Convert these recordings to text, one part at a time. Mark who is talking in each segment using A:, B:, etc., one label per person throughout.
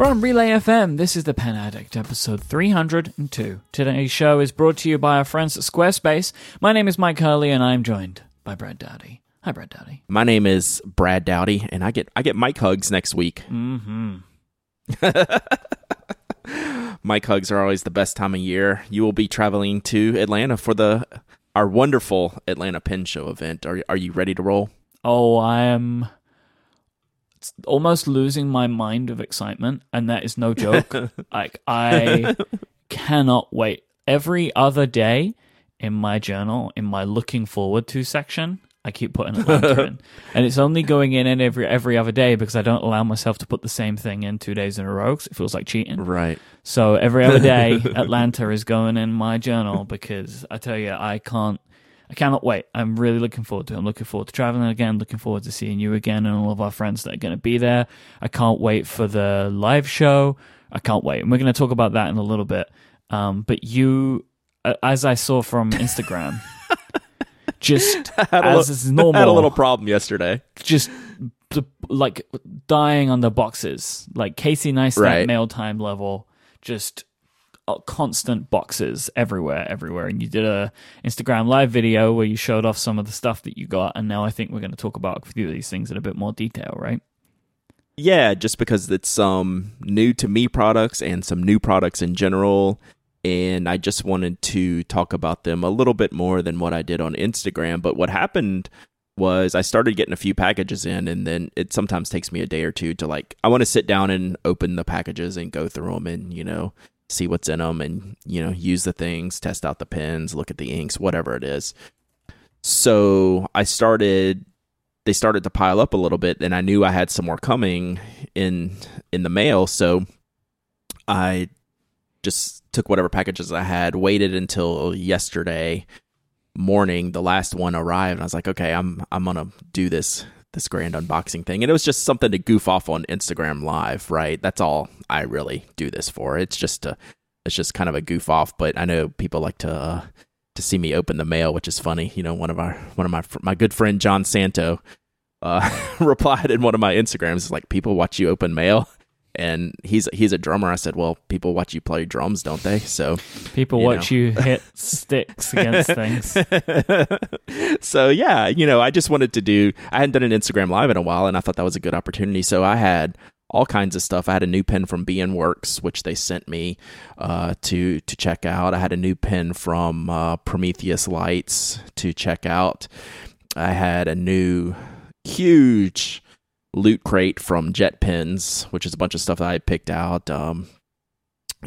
A: From Relay FM, this is The Pen Addict, episode 302. Today's show is brought to you by our friends at Squarespace. My name is Myke Hurley, and I'm joined by Brad Dowdy. Hi, Brad Dowdy.
B: My name is Brad Dowdy, and I get I get Myke hugs next week.
A: Mm-hmm.
B: Myke hugs are always the best time of year. You will be traveling to Atlanta for the our wonderful Atlanta Pen Show event. Are are you ready to roll?
A: Oh, I am almost losing my mind of excitement, and that is no joke. like I cannot wait. Every other day in my journal, in my looking forward to section, I keep putting Atlanta in, and it's only going in in every every other day because I don't allow myself to put the same thing in two days in a row because it feels like cheating.
B: Right.
A: So every other day, Atlanta is going in my journal because I tell you, I can't. I cannot wait. I'm really looking forward to it. I'm looking forward to traveling again, looking forward to seeing you again and all of our friends that are going to be there. I can't wait for the live show. I can't wait. And we're going to talk about that in a little bit. Um, but you, as I saw from Instagram, just
B: Had
A: as
B: li-
A: is normal,
B: Had a little problem yesterday.
A: just like dying on the boxes, like Casey Neistat
B: Right.
A: mail time level, just Uh, constant boxes everywhere, everywhere. And you did a Instagram live video where you showed off some of the stuff that you got, and now I think we're going to talk about a few of these things in a bit more detail, right?
B: Yeah, just because it's some new to me products and some new products in general. And I just wanted to talk about them a little bit more than what I did on Instagram. But what happened was I started getting a few packages in, and then it sometimes takes me a day or two to like, I want to sit down and open the packages and go through them and, you know, see what's in them and, you know, use the things, test out the pens, look at the inks, whatever it is. So I started they started to pile up a little bit and I knew I had some more coming in in the mail so I just took whatever packages I had waited until yesterday morning the last one arrived and I was like okay I'm I'm to do this this grand unboxing thing and it was just something to goof off on Instagram live right that's all I really do this for it's just a it's just kind of a goof off but I know people like to uh, to see me open the mail, which is funny. You know, one of our one of my my good friend John Santo uh, replied in one of my Instagrams like, "People watch you open mail." And he's he's a drummer. I said, "Well, people watch you play drums, don't they?" So,
A: People
B: You
A: watch
B: know.
A: you hit sticks against things.
B: so yeah, you know, I just wanted to do. I hadn't done an Instagram live in a while, and I thought that was a good opportunity. So I had all kinds of stuff. I had a new pen from BN Works, which they sent me uh, to to check out. I had a new pen from uh, Prometheus Lights to check out. I had a new huge loot crate from JetPens, which is a bunch of stuff that I picked out. Um,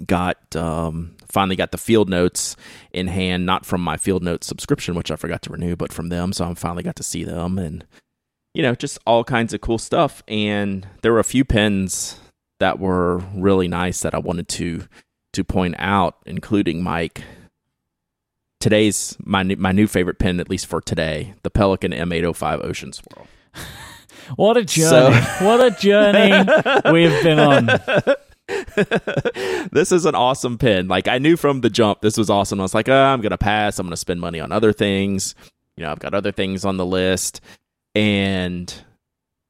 B: got um, finally got the field notes in hand, not from my field notes subscription, which I forgot to renew, but from them. So I finally got to see them and you know, just all kinds of cool stuff. And there were a few pens that were really nice that I wanted to to point out, including Myke. Today's my new, my new favorite pen, at least for today, the Pelikan M805 Ocean Swirl.
A: What a journey! what a journey we've been on.
B: this is an awesome pin. Like I knew from the jump, this was awesome. I was like, "Ah, I'm gonna pass. I'm gonna spend money on other things. You know, I've got other things on the list. And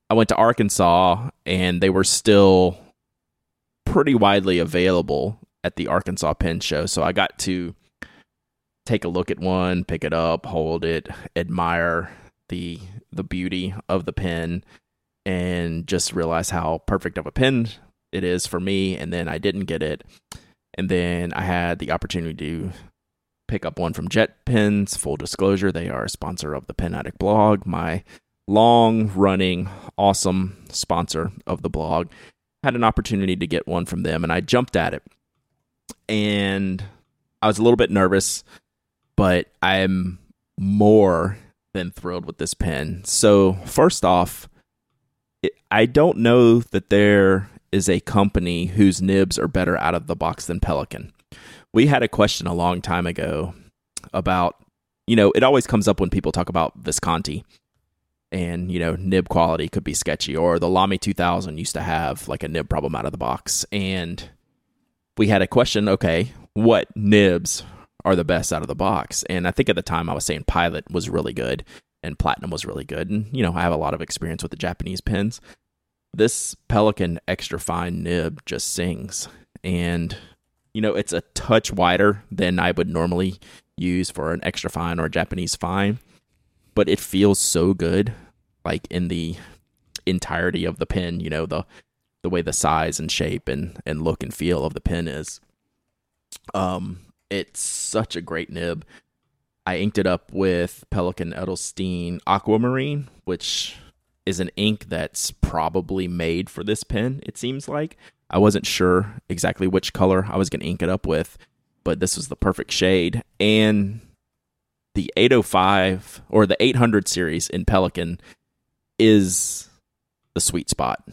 B: I went to Arkansas, and they were still pretty widely available at the Arkansas Pin Show. So I got to take a look at one, pick it up, hold it, admire the the beauty of the pen, and just realize how perfect of a pen it is for me. And then I didn't get it, and then I had the opportunity to pick up one from JetPens. Full disclosure, they are a sponsor of the Pen Addict blog. My long running, awesome sponsor of the blog. Had an opportunity to get one from them, and I jumped at it. And I was a little bit nervous, but I'm more than thrilled with this pen. So, first off, it, I don't know that there is a company whose nibs are better out of the box than Pelikan. We had a question a long time ago about, you know, it always comes up when people talk about Visconti and, you know, nib quality could be sketchy, or the Lamy 2000 used to have like a nib problem out of the box. And we had a question okay, what nibs are the best out of the box? And I think at the time I was saying Pilot was really good and Platinum was really good. And, you know, I have a lot of experience with the Japanese pens. this Pelikan extra fine nib just sings. And, you know, it's a touch wider than I would normally use for an extra fine or Japanese fine, but it feels so good, like in the entirety of the pen, you know, the the way the size and shape and, and look and feel of the pen is. Um, it's such a great nib. I inked it up with Pelikan Edelstein Aquamarine, which is an ink that's probably made for this pen, it seems like. I wasn't sure exactly which color I was going to ink it up with, but this was the perfect shade. And the 805 or the 800 series in Pelikan is the sweet spot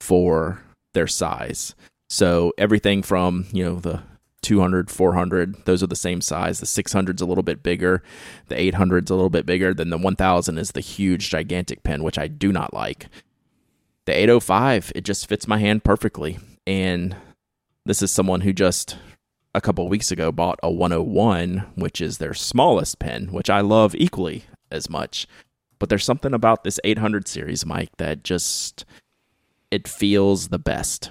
B: for their size. So everything from, you know, the 200, 400, those are the same size. The 600's a little bit bigger. The 800's a little bit bigger. Then the 1000 is the huge, gigantic pen, which I do not like. The 805, it just fits my hand perfectly. And this is someone who just a couple weeks ago bought a 101, which is their smallest pen, which I love equally as much. But there's something about this 800 series, Myke, that just it feels the best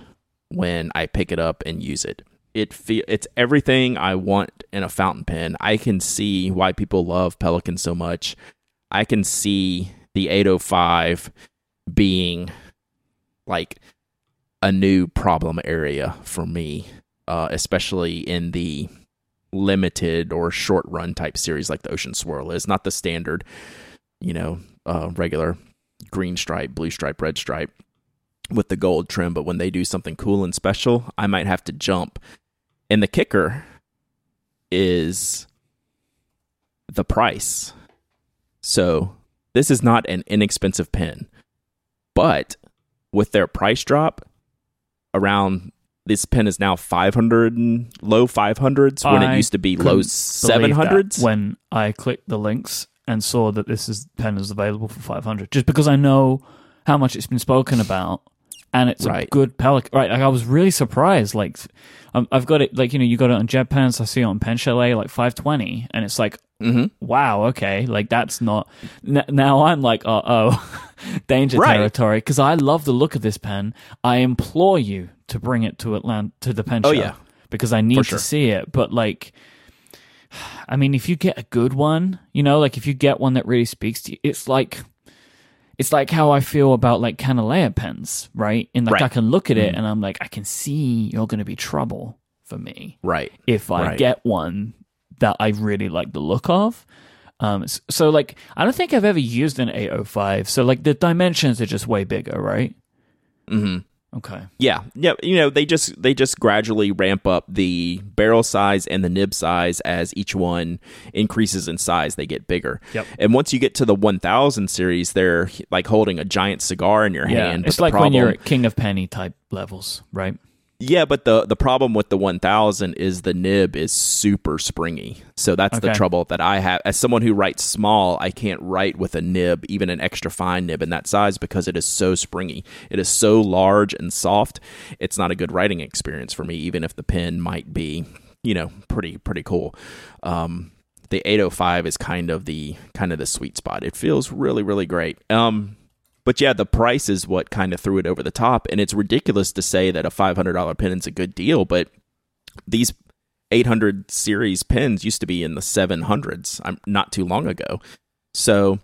B: when I pick it up and use it it feel it's everything I want in a fountain pen. I can see why people love Pelikan so much. I can see the 805 being like a new problem area for me, uh, especially in the limited or short run type series like the Ocean Swirl is, not the standard, you know, uh, regular green stripe, blue stripe, red stripe with the gold trim. But when they do something cool and special, I might have to jump and the kicker is the price. So this is not an inexpensive pen, but with their price drop around this pen is now 500 low 500s when I it used to be low 700s
A: when i clicked the links and saw that this is pen is available for 500 just because i know how much it's been spoken about and it's right. a good Pelikan. Right, like I was really surprised. Like, um, I've got it. Like you know, you got it on JetPens. I see it on Pen Chalet, like five twenty, and it's like, mm-hmm. wow, okay, like that's not. N- now I'm like, uh oh, danger right. territory. Because I love the look of this pen. I implore you to bring it to Atlanta to the pen oh, yeah, because I need sure. to see it. But like. I mean, if you get a good one, you know, like if you get one that really speaks to you, it's like it's like how I feel about like Kanilea pens, right? And like right. I can look at it mm. and I'm like, I can see you're going to be trouble for me,
B: right?
A: If I
B: right.
A: get one that I really like the look of. Um, so like I don't think I've ever used an 805. So like the dimensions are just way bigger, right?
B: Mm-hmm.
A: Okay.
B: Yeah. Yeah. You know, they just they just gradually ramp up the barrel size and the nib size as each one increases in size. They get bigger.
A: Yep.
B: And once you get to the 1000 series, they're like holding a giant cigar in your
A: yeah,
B: hand.
A: It's like problem, when you're at King of Penny type levels, right?
B: Yeah, but the the problem with the 1000 is the nib is super springy. So that's okay. the trouble that I have. As someone who writes small, I can't write with a nib, even an extra fine nib in that size because it is so springy. It is so large and soft. It's not a good writing experience for me even if the pen might be, you know, pretty pretty cool. Um, the 805 is kind of the kind of the sweet spot. It feels really really great. Um but yeah, the price is what kind of threw it over the top. And it's ridiculous to say that a $500 pen is a good deal, but these 800 series pens used to be in the 700s I'm um, not too long ago. So,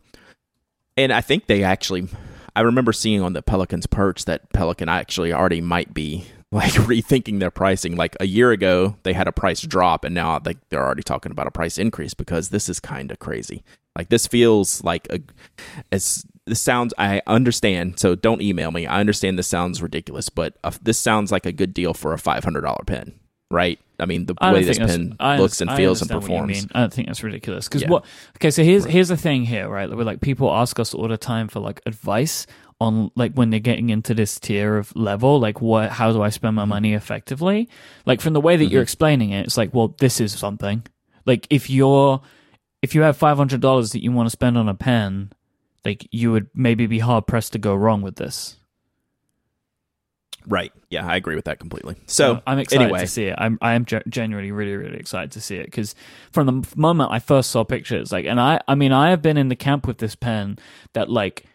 B: and I think they actually, I remember seeing on the Pelikans perch that Pelikan actually already might be like rethinking their pricing. Like a year ago, they had a price drop, and now like they're already talking about a price increase because this is kind of crazy. Like this feels like a as this sounds I understand, so don't email me. I understand this sounds ridiculous, but uh, this sounds like a good deal for a five hundred dollar pen, right? I mean, the way this pen looks and feels and performs.
A: I don't think that's ridiculous. Because yeah. what? Okay, so here's here's the thing here, right? Where like people ask us all the time for like advice on like when they're getting into this tier of level, like what? How do I spend my money effectively? Like from the way that mm-hmm. you're explaining it, it's like, well, this is something. Like if you're if you have five hundred dollars that you want to spend on a pen like you would maybe be hard pressed to go wrong with this.
B: Right. Yeah, I agree with that completely. So, so
A: I'm excited
B: anyway.
A: to see it. I'm I am genuinely really really excited to see it because from the moment I first saw pictures, like, and I I mean I have been in the camp with this pen that like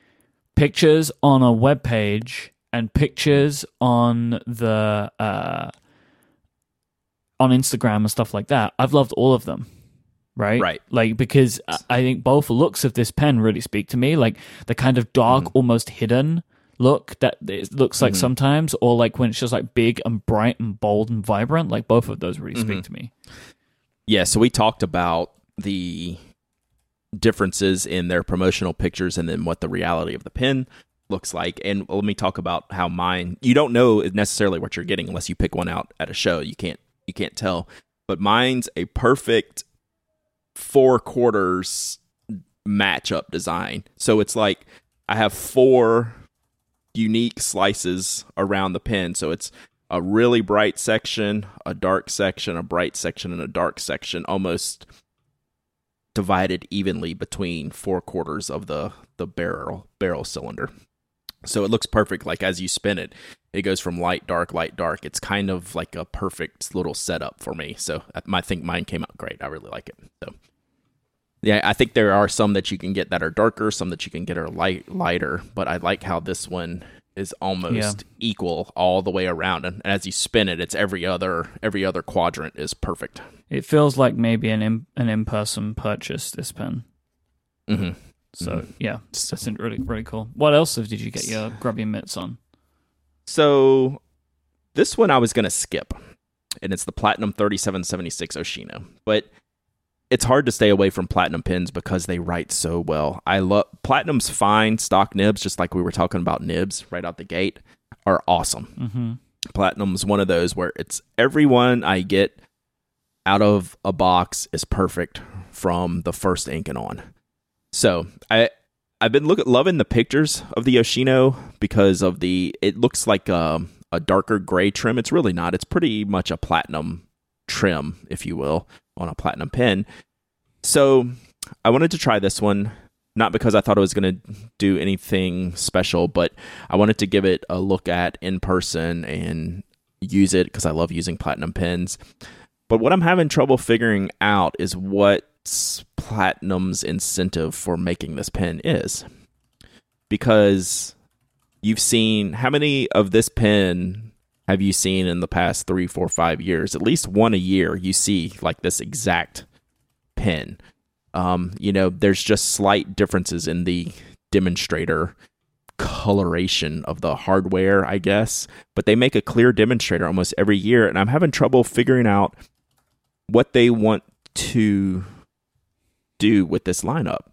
A: pictures on a web page and pictures on the uh, on Instagram and stuff like that. I've loved all of them. Right,
B: Right.
A: Like because I- think both looks of this pen really speak to me. Like the kind of dark, mm-hmm. almost hidden look that it looks like mm-hmm. sometimes, or like when it's just like big and bright and bold and vibrant. Like both of those really speak mm-hmm. to me.
B: Yeah, so we talked about the differences in their promotional pictures and then what the reality of the pen looks like. And let me talk about how mine you don't know necessarily what you're getting unless you pick one out at a show. You can't you can't tell. But mine's a perfect four quarters matchup design. So it's like I have four unique slices around the pin. So it's a really bright section, a dark section, a bright section, and a dark section, almost divided evenly between four quarters of the the barrel barrel cylinder. So it looks perfect. Like as you spin it, it goes from light, dark, light, dark. It's kind of like a perfect little setup for me. So I, I think mine came out great. I really like it. So yeah, I think there are some that you can get that are darker, some that you can get are light lighter. But I like how this one is almost
A: Yeah.
B: equal all the way around, and as you spin it, it's every other every other quadrant is perfect.
A: It feels like maybe an in, an in person purchase. This pen.
B: Mm-hmm.
A: So yeah, that's really really cool. What else did you get your grubby mitts on?
B: So this one I was gonna skip, and it's the Platinum 3776 Oshino. But it's hard to stay away from Platinum pens because they write so well. I love Platinum's fine stock nibs, just like we were talking about nibs right out the gate, are awesome.
A: Mm-hmm.
B: Platinum's one of those where it's every one I get out of a box is perfect from the first inking on. So I I've been loving the pictures of the Oshino because of the it looks like a, a darker gray trim. It's really not. It's pretty much a platinum trim, if you will, on a platinum pen. So I wanted to try this one, not because I thought it was going to do anything special, but I wanted to give it a look at in person and use it because I love using platinum pens. But what I'm having trouble figuring out is what's platinum's incentive for making this pen is. Because you've seen how many of this pen have you seen in the past three, four, five years? At least one a year you see like this exact pen. Um, you know, there's just slight differences in the demonstrator coloration of the hardware, I guess, but they make a clear demonstrator almost every year, and I'm having trouble figuring out what they want to do with this lineup.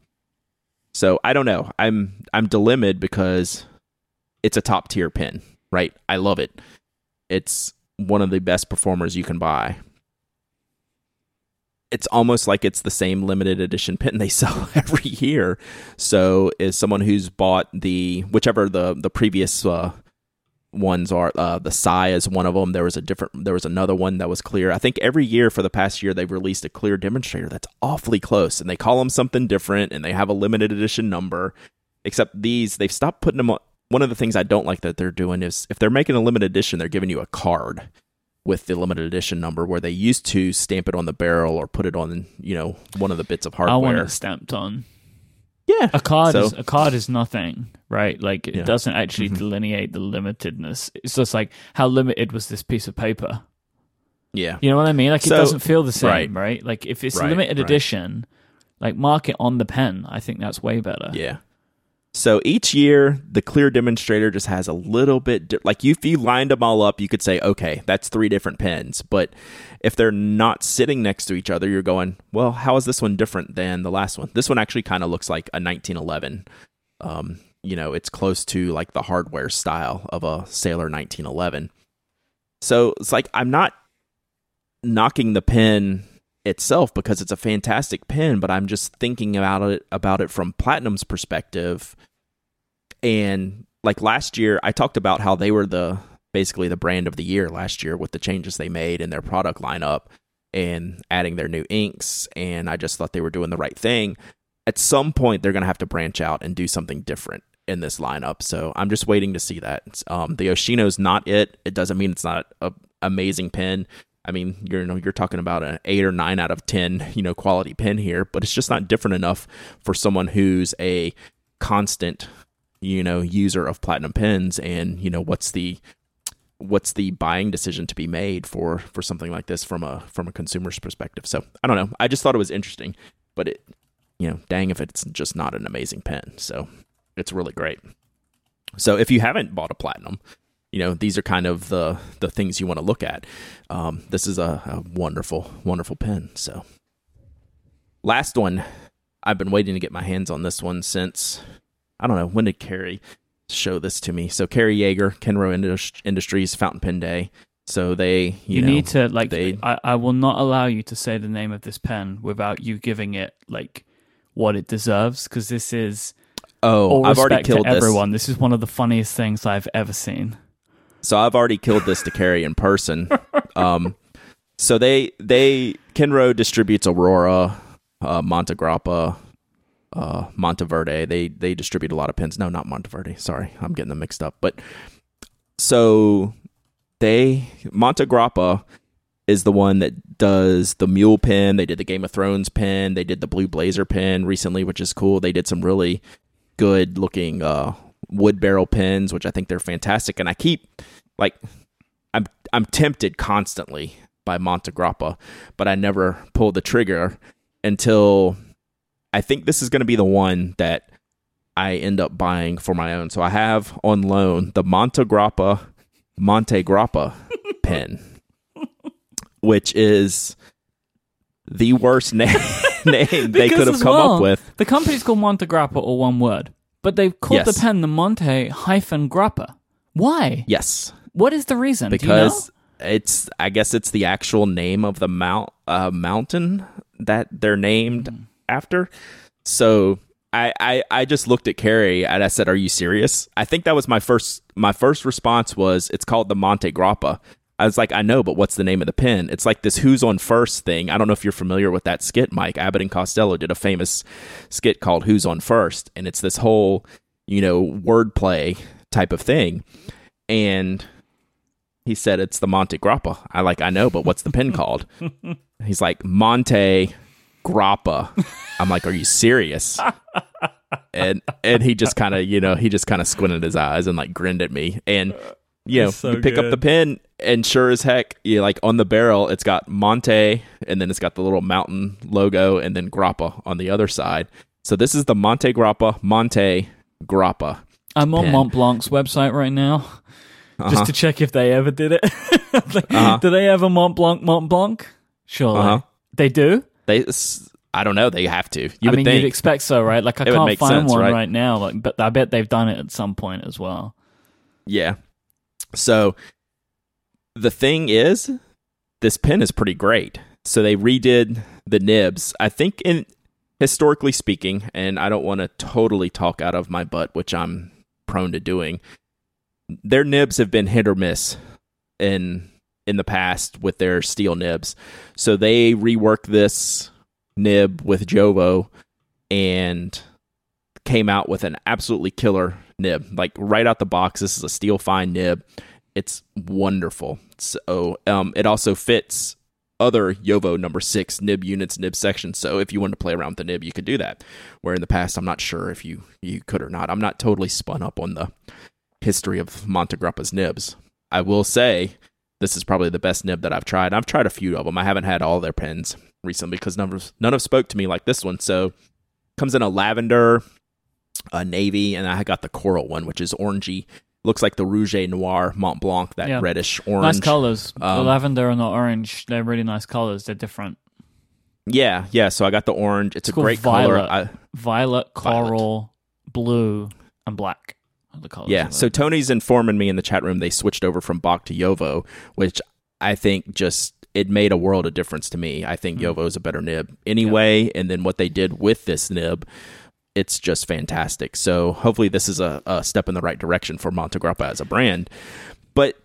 B: So I don't know. I'm I'm dilemmaed because it's a top tier pin, right? I love it. It's one of the best performers you can buy. It's almost like it's the same limited edition pin they sell every year. So, is someone who's bought the whichever the the previous uh, ones are, uh, the Psy is one of them. There was a different, there was another one that was clear. I think every year for the past year they've released a clear demonstrator that's awfully close, and they call them something different, and they have a limited edition number. Except these, they've stopped putting them on. One of the things I don't like that they're doing is if they're making a limited edition, they're giving you a card with the limited edition number where they used to stamp it on the barrel or put it on, you know, one of the bits of
A: I want
B: hardware.
A: it stamped on.
B: Yeah.
A: A card
B: So-
A: is a card is nothing, right? Like it
B: Yeah.
A: doesn't actually
B: Mhm.
A: delineate the limitedness. It's just like how limited was this piece of paper?
B: Yeah.
A: You know what I mean? Like it doesn't feel the same,
B: right.
A: right? Like if it's
B: Right,
A: limited
B: right.
A: edition, like mark it on the pen. I think that's way better.
B: Yeah. So each year, the clear demonstrator just has a little bit di- like if you lined them all up, you could say, okay, that's three different pens. But if they're not sitting next to each other, you're going, well, how is this one different than the last one? This one actually kind of looks like a 1911. Um, you know, it's close to like the hardware style of a Sailor 1911. So it's like I'm not knocking the pen itself because it's a fantastic pen, but I'm just thinking about it about it from Platinum's perspective. And like last year, I talked about how they were the basically the brand of the year last year with the changes they made in their product lineup and adding their new inks. And I just thought they were doing the right thing. At some point, they're going to have to branch out and do something different in this lineup. So I'm just waiting to see that. Um, the Oshino's not it. It doesn't mean it's not a amazing pen. I mean, you're you know, you're talking about an eight or nine out of ten, you know, quality pen here, but it's just not different enough for someone who's a constant you know user of platinum pens and you know what's the what's the buying decision to be made for for something like this from a from a consumer's perspective so i don't know i just thought it was interesting but it you know dang if it's just not an amazing pen so it's really great. So if you haven't bought a platinum you know these are kind of the the things you want to look at. Um, this is a, a wonderful wonderful pen so. Last one. I've been waiting to get my hands on this one since i don't know when did carrie show this to me? So carrie Yeager, kenro Indus- industries fountain pen day. So they you,
A: You,
B: know,
A: need to like.
B: they-
A: I, I will not allow you to say the name of this pen without you giving it like what it deserves because this is
B: oh i've already killed this
A: everyone. This is one of the funniest things I've ever seen.
B: So I've already killed this to Carrie in person. Um, so they they Kenro distributes Aurora, uh, Montegrappa, uh, Monteverde. They they distribute a lot of pins. No, not Monteverde. Sorry, I'm getting them mixed up. But so they Montegrappa is the one that does the mule pin. They did the Game of Thrones pin. They did the Blue Blazer pin recently, which is cool. They did some really good looking uh, wood barrel pins, which I think they're fantastic. And I keep like I'm I'm tempted constantly by Montegrappa, but I never pull the trigger until I think this is going to be the one that I end up buying for my own. So I have on loan the Montegrappa Montegrappa pen, which is the worst name name they could have come
A: well,
B: up with.
A: The company's called Monte Grappa, or one word, but they've called
B: Yes.
A: the pen the Monte hyphen Grappa. Why?
B: Yes,
A: What is the reason? Do you
B: because
A: know?
B: it's I guess it's the actual name of the mount uh, mountain that they're named
A: Hmm.
B: after. So I, I I just looked at Carrie and I said, "Are you serious?" I think that was my first my first response was, "It's called the Monte Grappa." I was like, "I know, but what's the name of the pen?" It's like this "Who's on First thing. I don't know if you're familiar with that skit. Myke Abbott and Costello did a famous skit called "Who's on First? and it's this whole you know wordplay type of thing, and he said it's the Monte Grappa. I like I know, but what's the pen called? He's like Monte Grappa. I'm like, are you serious? And and he just kind of you know he just kind of squinted his eyes and like grinned at me and you know
A: so
B: you pick up the pen and sure as heck you like on the barrel it's got Monte and then it's got the little mountain logo and then Grappa on the other side. So this is the Monte Grappa Monte Grappa.
A: I'm on
B: pen.
A: Montblanc's website right now
B: Uh-huh.
A: just to check if they ever did it. Like,
B: Uh-huh.
A: Do they have a Montblanc Mont Blanc? Surely.
B: Uh-huh.
A: They do?
B: They I don't know they have to. You
A: I
B: would
A: mean,
B: think
A: you'd expect so, right? Like, I
B: It
A: can't find
B: sense,
A: one
B: right?
A: right? now, like, but I bet they've done it at some point as well.
B: Yeah. So the thing is, this pen is pretty great. So they redid the nibs. I think in historically speaking, and I don't want to totally talk out of my butt, which I'm prone to doing. Their nibs have been hit or miss in in the past with their steel nibs. So they reworked this nib with JoWo and came out with an absolutely killer nib. Like right out the box, this is a steel fine nib. It's wonderful. So um, it also fits other JoWo number six nib units, nib sections. So if you wanted to play around with the nib, you could do that. Where in the past, I'm not sure if you you could or not. I'm not totally spun up on the history of Montegrappa's nibs. I will say this is probably the best nib that I've tried. I've tried a few of them. I haven't had all their pens recently because none of none have spoke to me like this one. So comes in a lavender, a navy, and I got the coral one, which is orangey. Looks like the Rouge Noir Montblanc, that
A: Yeah.
B: reddish orange.
A: Nice colors. the
B: Um,
A: lavender and the orange, they're really nice colors. They're different.
B: Yeah, yeah. So I got the orange. It's,
A: It's
B: a great color.
A: violet.
B: I,
A: Violet,
B: Violet.
A: coral, blue, and black the colors.
B: yeah. So. Tony's informing me in the chat room they switched over from Bock to JoWo, which I think just it made a world of difference to me. I think
A: Mm.
B: JoWo is a better nib anyway, and then what they did with this nib, it's just fantastic. So hopefully this is a, a step in the right direction for Montegrappa as a brand. But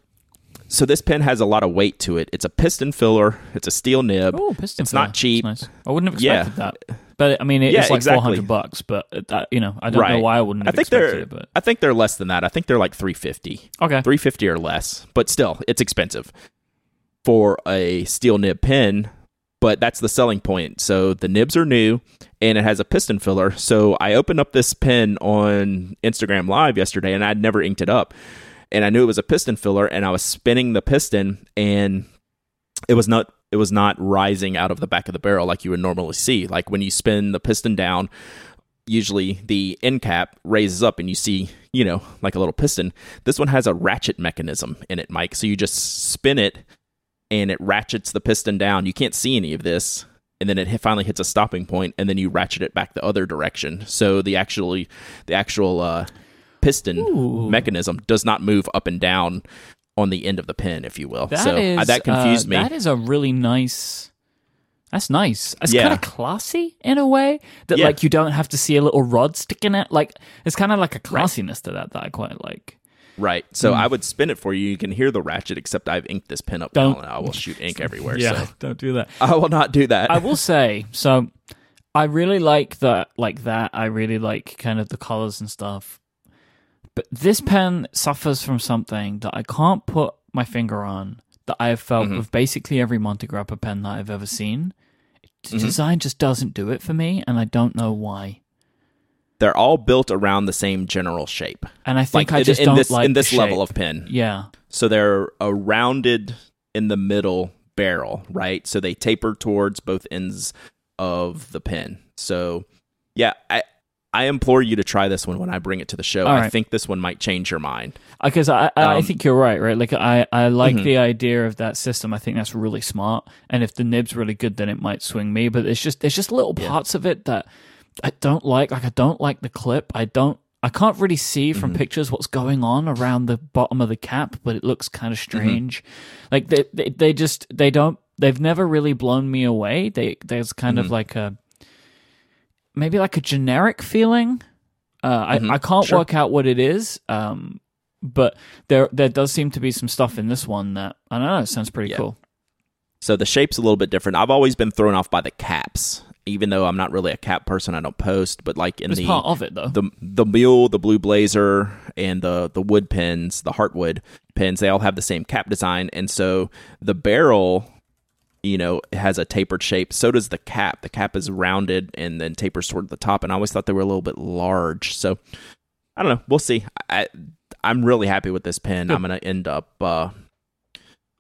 B: so this pen has a lot of weight to it. It's a piston filler. It's a steel nib.
A: Oh, piston
B: it's
A: filler.
B: not cheap.
A: Nice. I wouldn't have
B: Yeah.
A: expected that. But I mean, it-
B: Yeah,
A: it's like
B: exactly.
A: four hundred bucks. But uh, that, you know, I don't know why I wouldn't
B: I think
A: expected
B: they're
A: it. But
B: I think they're less than that. I think they're like 350.
A: okay,
B: 350 or less, but still, it's expensive for a steel nib pen. but that's the selling point. So the nibs are new and it has a piston filler. So I opened up this pen on Instagram Live yesterday and I'd never inked it up. And I knew it was a piston filler and I was spinning the piston and it was not it was not rising out of the back of the barrel like you would normally see. Like when you spin the piston down, usually the end cap raises up and you see, you know, like a little piston. This one has a ratchet mechanism in it, Myke. So you just spin it and it ratchets the piston down. You can't see any of this. And then it finally hits a stopping point, and then you ratchet it back the other direction. So the actually, the actual uh, piston
A: Ooh.
B: mechanism does not move up and down on the end of the pin, if you will.
A: That
B: so
A: is,
B: uh, that confused
A: uh,
B: me.
A: That is a really nice. That's nice. It's
B: Yeah.
A: kind of classy in a way that
B: Yeah.
A: like you don't have to see a little rod sticking out. Like it's kind of like a classiness to that that I quite like.
B: Right. So I would spin it for you. You can hear the ratchet, except I've inked this pen up
A: Don't-
B: well, and I will shoot ink everywhere. So
A: don't do that.
B: I will not do that.
A: I will say so. I really like that, like that. I really like kind of the colors and stuff. But this pen suffers from something that I can't put my finger on. That I have felt
B: Mhm.
A: with basically every Monte Grappa pen that I've ever seen. The
B: Mhm.
A: design just doesn't do it for me, and I don't know why.
B: They're all built around the same general shape.
A: And I think
B: Like
A: I just
B: in
A: don't
B: this
A: like
B: in this level of pin.
A: Yeah,
B: So they're a rounded in the middle barrel, right? So they taper towards both ends of the pin. So yeah, I I implore you to try this one when I bring it to the show.
A: All
B: I think this one might change your mind.
A: because I I, I
B: Um,
A: think you're right, right? Like I I like
B: Mhm.
A: the idea of that system. I think that's really smart. And if the nib's really good, then it might swing me. But it's just there's just little
B: Yeah.
A: parts of it that I don't like. Like I don't like the clip. I don't. I can't really see from
B: Mhm.
A: pictures what's going on around the bottom of the cap, but it looks kind of
B: Mm-hmm.
A: strange. Like they, they they just they don't they've never really blown me away. They there's kind of
B: Mhm.
A: like a maybe like a generic feeling. Uh. I I can't
B: Sure.
A: work out what it is. Um, but there there does seem to be some stuff in this one that I don't know. It sounds pretty
B: Yeah.
A: cool.
B: So the shape's a little bit different. I've always been thrown off by the caps, even though I'm not really a cap person. I don't post, but like in
A: It's
B: the
A: part of it though.
B: the the mule, the blue blazer, and the the wood pins, the heartwood pins, they all have the same cap design, and so the barrel, you know, has a tapered shape. So does the cap. The cap is rounded and then tapers toward the top. And I always thought they were a little bit large. So I don't know. We'll see. I I'm really happy with this pin. I'm gonna end up uh,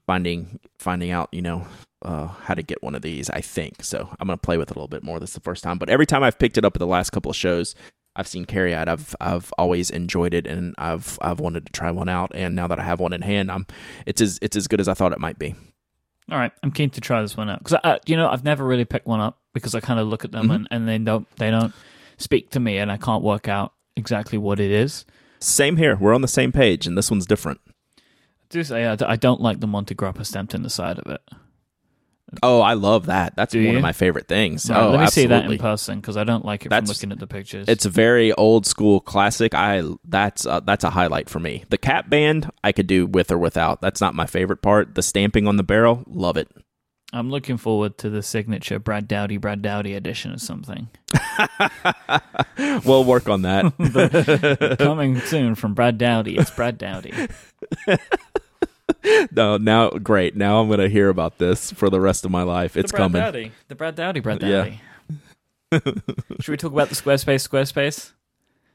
B: finding finding out, you know. Uh, how to get one of these, I think. So I'm gonna play with it a little bit more. This is the first time, but every time I've picked it up at the last couple of shows, I've seen carry out. I've I've always enjoyed it, and I've I've wanted to try one out. And now that I have one in hand, I'm it's as it's as good as I thought it might be.
A: All right, I'm keen to try this one out because I, you know I've never really picked one up because I kind of look at them
B: Mhm.
A: and, and they don't they don't speak to me and I can't work out exactly what it is.
B: Same here. We're on the same page, and this one's different.
A: I do say I, I don't like the Monte Grappa stamped in the side of it.
B: Oh, I love that. That's
A: Do
B: one
A: you?
B: of my favorite things.
A: Right,
B: oh,
A: let me see that in person because I don't like it
B: That's-
A: from looking at the pictures.
B: It's a very old school classic. I that's uh, that's a highlight for me. The cap band I could do with or without. That's not my favorite part. The stamping on the barrel, love it.
A: I'm looking forward to the signature Brad Dowdy Brad Dowdy edition or something
B: we'll work on that.
A: coming soon from Brad Dowdy. It's Brad Dowdy.
B: no, now great. Now I'm gonna hear about this for the rest of my life. It's
A: the Brad
B: coming.
A: Dowdy. The Brad Dowdy Brad
B: Yeah.
A: Dowdy. Should we talk about the Squarespace Squarespace?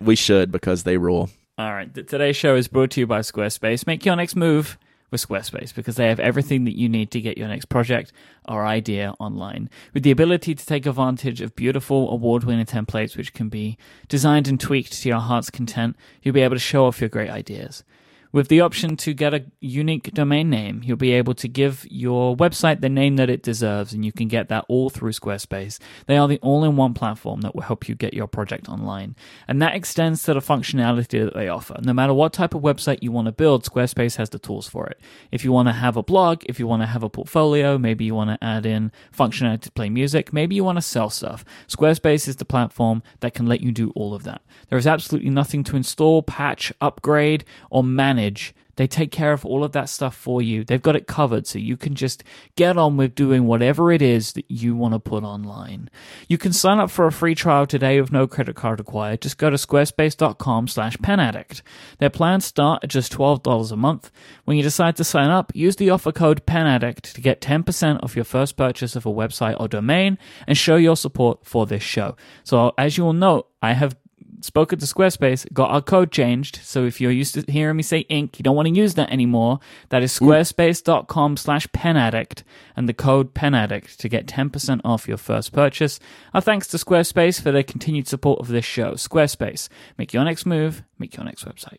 B: We should because they rule.
A: All right. Today's show is brought to you by Squarespace. Make your next move with Squarespace because they have everything that you need to get your next project or idea online. With the ability to take advantage of beautiful award winning templates which can be designed and tweaked to your heart's content, you'll be able to show off your great ideas. With the option to get a unique domain name, you'll be able to give your website the name that it deserves, and you can get that all through Squarespace. They are the all in one platform that will help you get your project online. And that extends to the functionality that they offer. No matter what type of website you want to build, Squarespace has the tools for it. If you want to have a blog, if you want to have a portfolio, maybe you want to add in functionality to play music, maybe you want to sell stuff, Squarespace is the platform that can let you do all of that. There is absolutely nothing to install, patch, upgrade, or manage manage. They take care of all of that stuff for you. They've got it covered, so you can just get on with doing whatever it is that you want to put online. You can sign up for a free trial today with no credit card required. Just go to squarespace.com slash penaddict. Their plans start at just $12 a month. When you decide to sign up, use the offer code penaddict to get 10% off your first purchase of a website or domain and show your support for this show. So as you will note, I have spoken to Squarespace, got our code changed. So if you're used to hearing me say ink, you don't want to use that anymore. That is squarespace.com slash penaddict and the code penaddict to get 10% off your first purchase. Our thanks to Squarespace for their continued support of this show. Squarespace, make your next move, make your next website.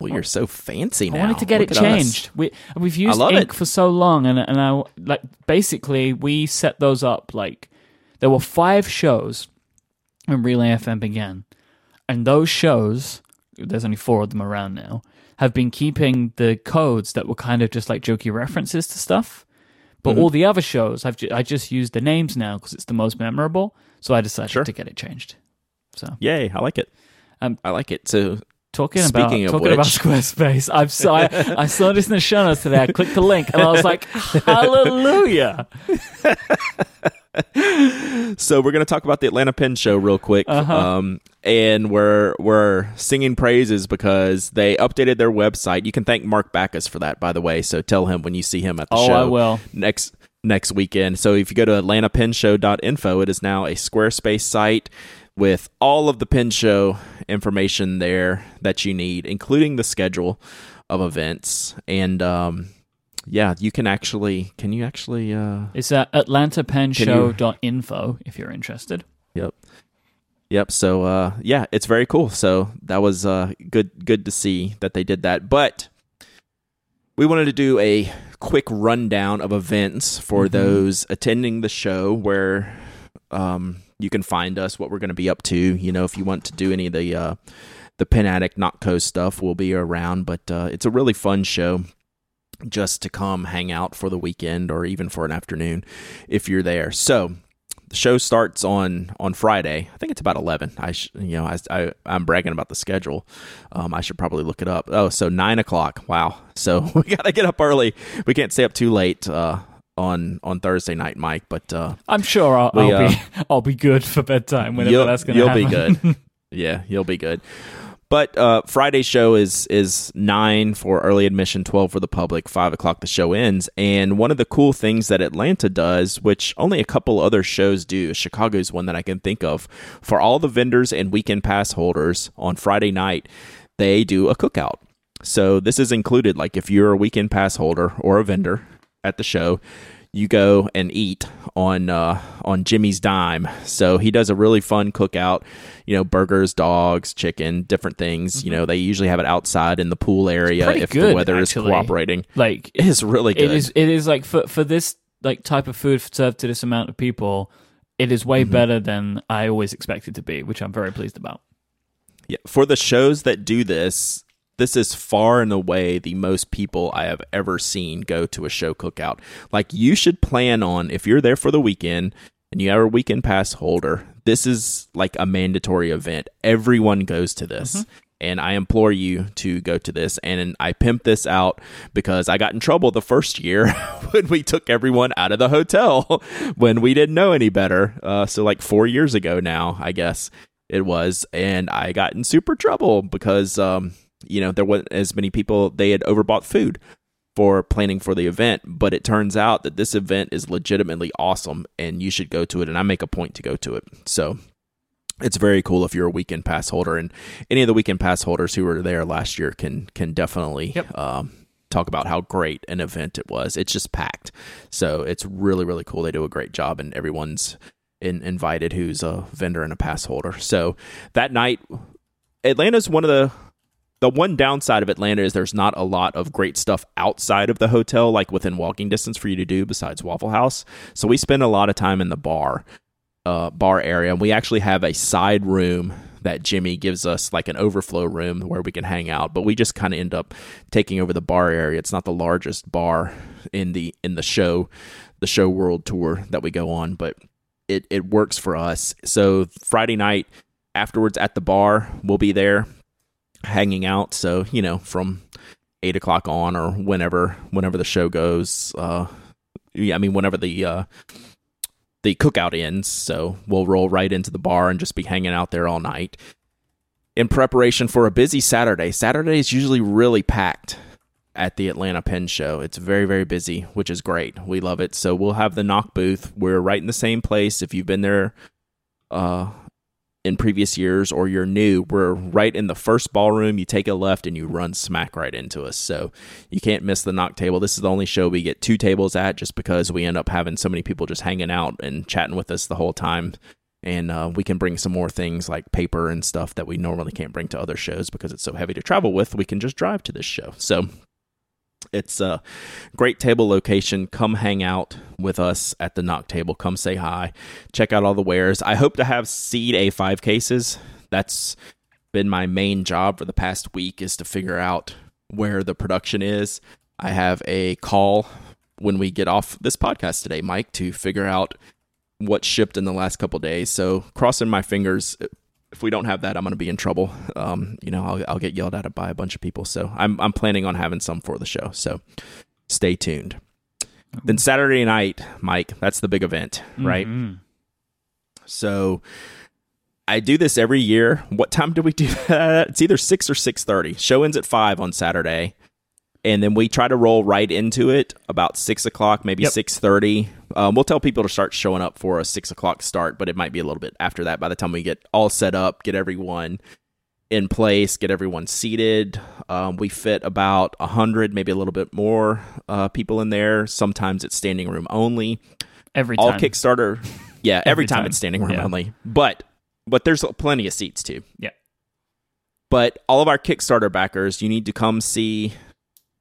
B: Well, you're so fancy now.
A: I wanted to get
B: Look
A: it
B: us.
A: changed. We we've used ink
B: it.
A: for so long, and and I like basically we set those up like there were five shows when Relay FM began, and those shows there's only four of them around now have been keeping the codes that were kind of just like jokey references to stuff. But
B: Mm-hmm.
A: all the other shows, I've ju- I just used the names now because it's the most memorable. So I decided
B: Sure.
A: to get it changed. So
B: Yay, I like it.
A: Um,
B: I like it. So
A: Talking
B: Speaking
A: about talking about Squarespace, I've saw I, I saw this in the show notes today. I clicked the link and I was like, "Hallelujah!"
B: so we're gonna talk about the Atlanta Pen Show real quick,
A: Uh-huh.
B: um, and we're we're singing praises because they updated their website. You can thank Mark Backus for that, by the way. So tell him when you see him at the
A: Oh,
B: show
A: I will.
B: next next weekend. So if you go to AtlantaPenShow.info, it is now a Squarespace site with all of the Pen Show information there that you need, including the schedule of events and. Um, yeah, you can actually. Can you actually? Uh,
A: It's at atlantapenshow.info if you're interested.
B: Yep. Yep. So uh yeah, it's very cool. So that was uh good good to see that they did that. But we wanted to do a quick rundown of events for
A: Mhm.
B: those attending the show where um you can find us what we're going to be up to, you know, if you want to do any of the uh the Pen Addict Nock Co stuff, we'll be around, but uh it's a really fun show just to come hang out for the weekend or even for an afternoon if you're there. So, the show starts on on Friday. I think it's about eleven. I sh- you know I, I I'm bragging about the schedule. Um, I should probably look it up. Oh, so nine o'clock. Wow. So we gotta get up early. We can't stay up too late uh, on on Thursday night, Myke. But uh,
A: I'm sure I'll,
B: We,
A: I'll be I'll be good for bedtime whenever that's going to
B: you'll be good. yeah, you'll be good. But uh, Friday's show is is nine for early admission, twelve for the public, five o'clock the show ends. And one of the cool things that Atlanta does, which only a couple other shows do, Chicago's one that I can think of, for all the vendors and weekend pass holders on Friday night, they do a cookout. So this is included. Like if you're a weekend pass holder or a vendor at the show, you go and eat on uh, on Jimmy's dime. So he does a really fun cookout. You know, burgers, dogs, chicken, different things. You know, they usually have it outside in the pool area if
A: good,
B: the weather
A: actually.
B: is cooperating.
A: Like
B: It is really good.
A: it is it is like for for this like type of food served to this amount of people, it is way
B: Mm-hmm.
A: better than I always expected to be, which I'm very pleased about.
B: Yeah, for the shows that do this, this is far and away the most people I have ever seen go to a show cookout. Like you should plan on if you're there for the weekend and you are a weekend pass holder, this is like a mandatory event. Everyone goes to this. And I implore you to go to this. And I pimp this out because I got in trouble the first year when we took everyone out of the hotel when we didn't know any better. Uh, so, like four years ago now, I guess it was and i got in super trouble because um you know there wasn't as many people they had overbought food for planning for the event but it turns out that this event is legitimately awesome and you should go to it and i make a point to go to it so it's very cool if you're a weekend pass holder and any of the weekend pass holders who were there last year can can definitely
A: Yep.
B: um talk about how great an event it was it's just packed so it's really really cool they do a great job and everyone's in, invited who's a vendor and a pass holder. So that night, Atlanta's one of the the one downside of Atlanta is there's not a lot of great stuff outside of the hotel, like within walking distance for you to do besides Waffle House. So we spend a lot of time in the bar, uh, bar area, and we actually have a side room that Jimmy gives us, like an overflow room where we can hang out. But we just kind of end up taking over the bar area. It's not the largest bar in the in the show, the show world tour that we go on, but it it works for us. So Friday night afterwards at the bar, we'll be there. Hanging out. So you know, from eight o'clock on or whenever whenever the show goes. Uh, yeah, I mean whenever the uh, the cookout ends. So we'll roll right into the bar and just be hanging out there all night in preparation for a busy Saturday. Saturday is usually really packed at the Atlanta Pen Show. It's very, very busy, which is great. We love it. So we'll have the Nock booth. We're right in the same place. If you've been there uh, in previous years or you're new, we're right in the first ballroom. You take a left and you run smack right into us. So you can't miss the Nock table. This is the only show we get two tables at just because we end up having so many people just hanging out and chatting with us the whole time. And uh, we can bring some more things like paper and stuff that we normally can't bring to other shows because it's so heavy to travel with. We can just drive to this show. So it's a great table location. Come hang out with us at the Nock table. Come say hi. Check out all the wares. I hope to have seed A5 cases. That's been my main job for the past week is to figure out where the production is. I have a call when we get off this podcast today, Myke, to figure out what shipped in the last couple days. So crossing my fingers if we don't have that, I'm going to be in trouble. Um, you know, I'll, I'll get yelled at by a bunch of people. So I'm I'm planning on having some for the show. So stay tuned. Then Saturday night, Myke, that's the big event, right? Mm-hmm. So I do this every year. What time do we do that? It's either six or six thirty. Show ends at five on Saturday and then we try to roll right into it about six o'clock, maybe yep. six thirty. Um, we'll tell people to start showing up for a six o'clock start, but it might be a little bit after that. By the time we get all set up, get everyone in place, get everyone seated, um, we fit about a hundred, maybe a little bit more uh, people in there. Sometimes it's standing room only.
A: Every
B: time. all Kickstarter, yeah, every, every time, time, it's standing room yeah. only. But but there's plenty of seats too.
A: Yeah.
B: But all of our Kickstarter backers, you need to come see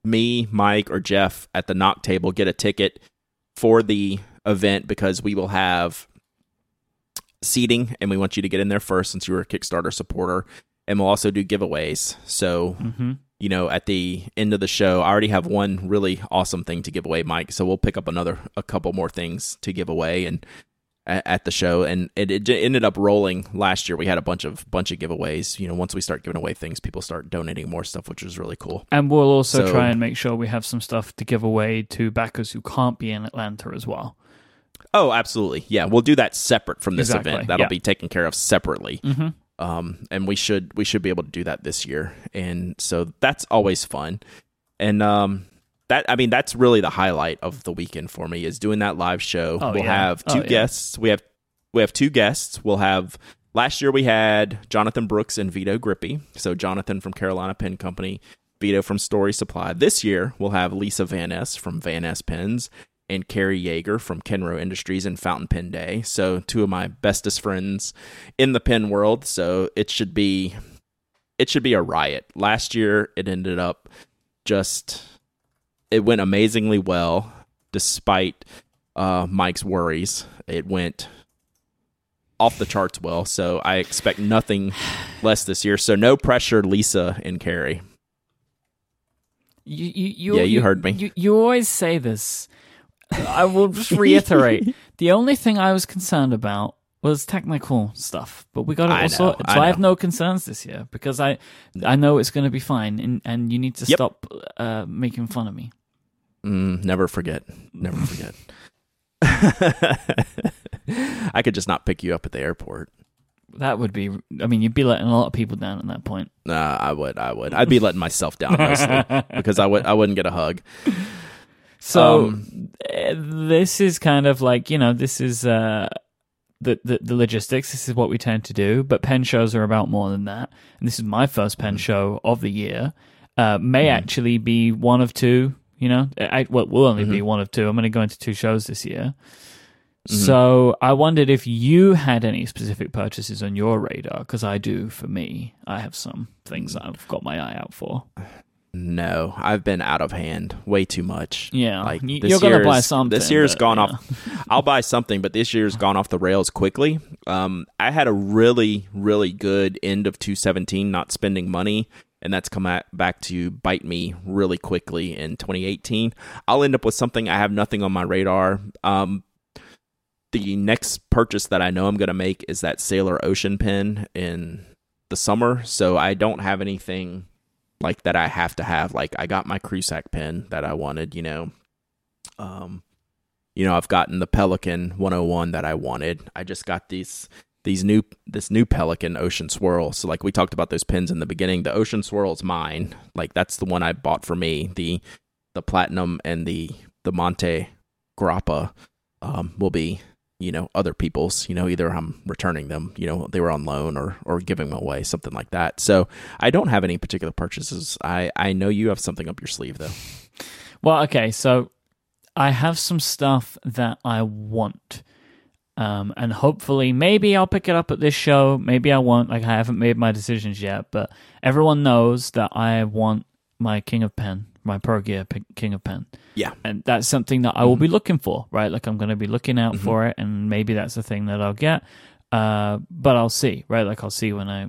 B: me, Myke, or Jeff at the Nock table get a ticket for the event because we will have seating and we want you to get in there first since you're a Kickstarter supporter. And we'll also do giveaways. So, mm-hmm. you know, at the end of the show, I already have one really awesome thing to give away, Myke. So we'll pick up another, a couple more things to give away. And at, the show, and it, it, ended up rolling last year. We had a bunch of bunch of giveaways. You know, once we start giving away things, people start donating more stuff, which was really cool.
A: And we'll also so, try and make sure we have some stuff to give away to backers who can't be in Atlanta as well.
B: Oh, absolutely. Yeah, we'll do that separate from this exactly. event. That'll yeah. be taken care of separately. Mm-hmm. Um, and we should we should be able to do that this year, and so that's always fun. And um, that I mean that's really the highlight of the weekend for me is doing that live show. Oh, we'll yeah. have oh, two oh, guests. Yeah. We have we have two guests. We'll have last year we had Jonathan Brooks and Vito Grippi. So Jonathan from Carolina Pen Company, Vito from Story Supply. This year we'll have Lisa Van Ness from Van Ness Pens and Carrie Yeager from Kenro Industries and Fountain Pen Day. So two of my bestest friends in the pen world. So it should be it should be a riot. Last year it ended up just it went amazingly well despite uh, Myke's worries. It went off the charts well, so I expect nothing less this year. So no pressure, Lisa and Carrie.
A: You, you, you
B: yeah, you, you heard me.
A: You, you always say this. I will just reiterate. the only thing I was concerned about was technical stuff, but we got it all sorted. So I, I, have no concerns this year because I I know it's going to be fine, and and you need to yep. stop uh, making fun of me.
B: Mm, never forget. Never forget. I could just not pick you up at the airport.
A: That would be. I mean, you'd be letting a lot of people down at that point.
B: Nah, I would. I would. I'd be letting myself down mostly because I would. I wouldn't get a hug.
A: So um, eh, this is kind of like you know this is uh, the, the the logistics. This is what we tend to do. But pen shows are about more than that. And this is my first pen mm. show of the year. Uh, may mm. actually be one of two you know, I well, will only mm-hmm. be one of two. I'm going to go into two shows this year. Mm-hmm. So I wondered if you had any specific purchases on your radar, because I do. For me, I have some things I've got my eye out for.
B: No, I've been out of hand way too much.
A: Yeah, like you're gonna buy something.
B: This year's
A: but,
B: gone
A: yeah.
B: off. I'll buy something, but this year's gone off the rails quickly. Um, I had a really, really good end of 2017, not spending money and that's come at, back to bite me really quickly in 2018. I'll end up with something I have nothing on my radar. Um, the next purchase that I know I'm going to make is that Sailor Ocean pen in the summer, so I don't have anything like that I have to have. Like I got my Crusac pin that I wanted, you know. Um you know, I've gotten the Pelikan 101 that I wanted. I just got these these new this new Pelikan Ocean Swirl. So like we talked about those pins in the beginning, the Ocean Swirl is mine. Like that's the one I bought for me. The the platinum and the the Monte Grappa um, will be you know other people's you know either i'm returning them you know they were on loan or or giving them away something like that so i don't have any particular purchases i i know you have something up your sleeve though
A: Well, okay, so I have some stuff that I want. Um, and hopefully, maybe I'll pick it up at this show. Maybe I won't. Like, I haven't made my decisions yet, but everyone knows that I want my King of Pen, my Pro Gear King of Pen.
B: yeah
A: And that's something that I will be looking for, right? Like, I'm going to be looking out
B: Mhm.
A: for it, and maybe that's the thing that I'll get. Uh, but I'll see, right? Like, I'll see when I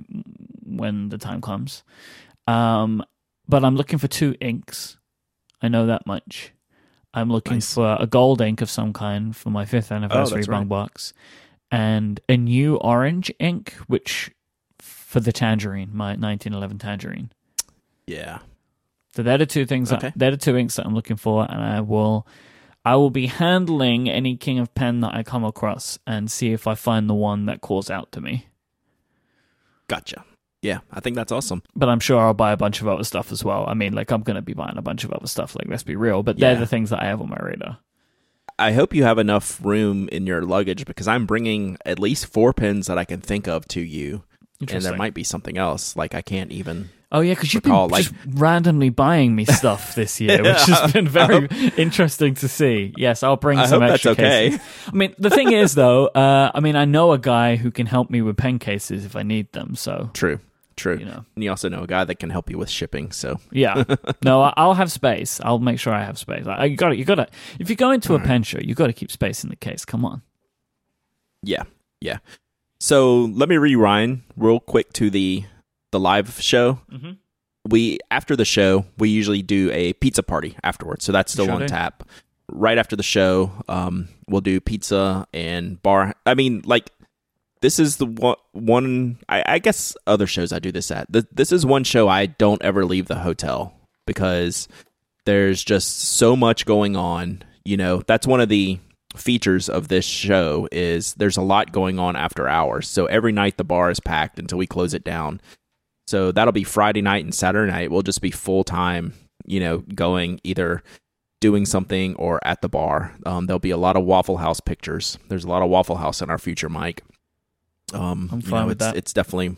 A: when the time comes. Um, but I'm looking for two inks. I know that much. I'm looking
B: Nice.
A: for a gold ink of some kind for my fifth oh, anniversary
B: that's
A: bung
B: right.
A: box, and a new orange ink, which for the tangerine, my 1911 tangerine.
B: yeah
A: So they're the two things.
B: Okay.
A: That, they're the two inks that I'm looking for, and I will, I will be handling any King of Pen that I come across and see if I find the one that calls out to me.
B: gotcha yeah i think that's awesome
A: But I'm sure I'll buy a bunch of other stuff as well. I mean, like I'm going to be buying a bunch of other stuff. Like let's be real, but they're the things that I have on my radar.
B: i hope you have enough room in your luggage because i'm bringing at least four pins that i can think of to you and there might be something else like i can't even
A: Oh yeah, because you've been
B: like-
A: just randomly buying me stuff this year, which has been very interesting to see. Yes, I'll bring
B: I
A: some
B: hope that's
A: extra
B: okay.
A: cases. I mean, the thing is though, uh, I mean, I know a guy who can help me with pen cases if I need them. So
B: true true
A: you know,
B: and you also know a guy that can help you with shipping so
A: yeah. No, I'll have space. I'll make sure I have space. I, got it. You got to. If you go into a pen show, you got to keep space in the case. Come on.
B: Yeah, yeah. So let me rewind real quick to the the live show.
A: Mm-hmm.
B: We after the show, we usually do a pizza party afterwards. So that's still
A: Sure
B: on
A: do.
B: tap. Right after the show, um, we'll do pizza and bar. I mean, like this is the one. one I, I guess other shows I do this at. Th- This is one show I don't ever leave the hotel because there's just so much going on. You know, that's one of the features of this show is there's a lot going on after hours. So every night the bar is packed until we close it down. So that'll be Friday night and Saturday night. We'll just be full time, you know, going either doing something or at the bar. Um, there'll be a lot of Waffle House pictures. There's a lot of Waffle House in our future, Mike. Um,
A: I'm
B: you
A: fine
B: know,
A: with
B: it's,
A: that.
B: It's definitely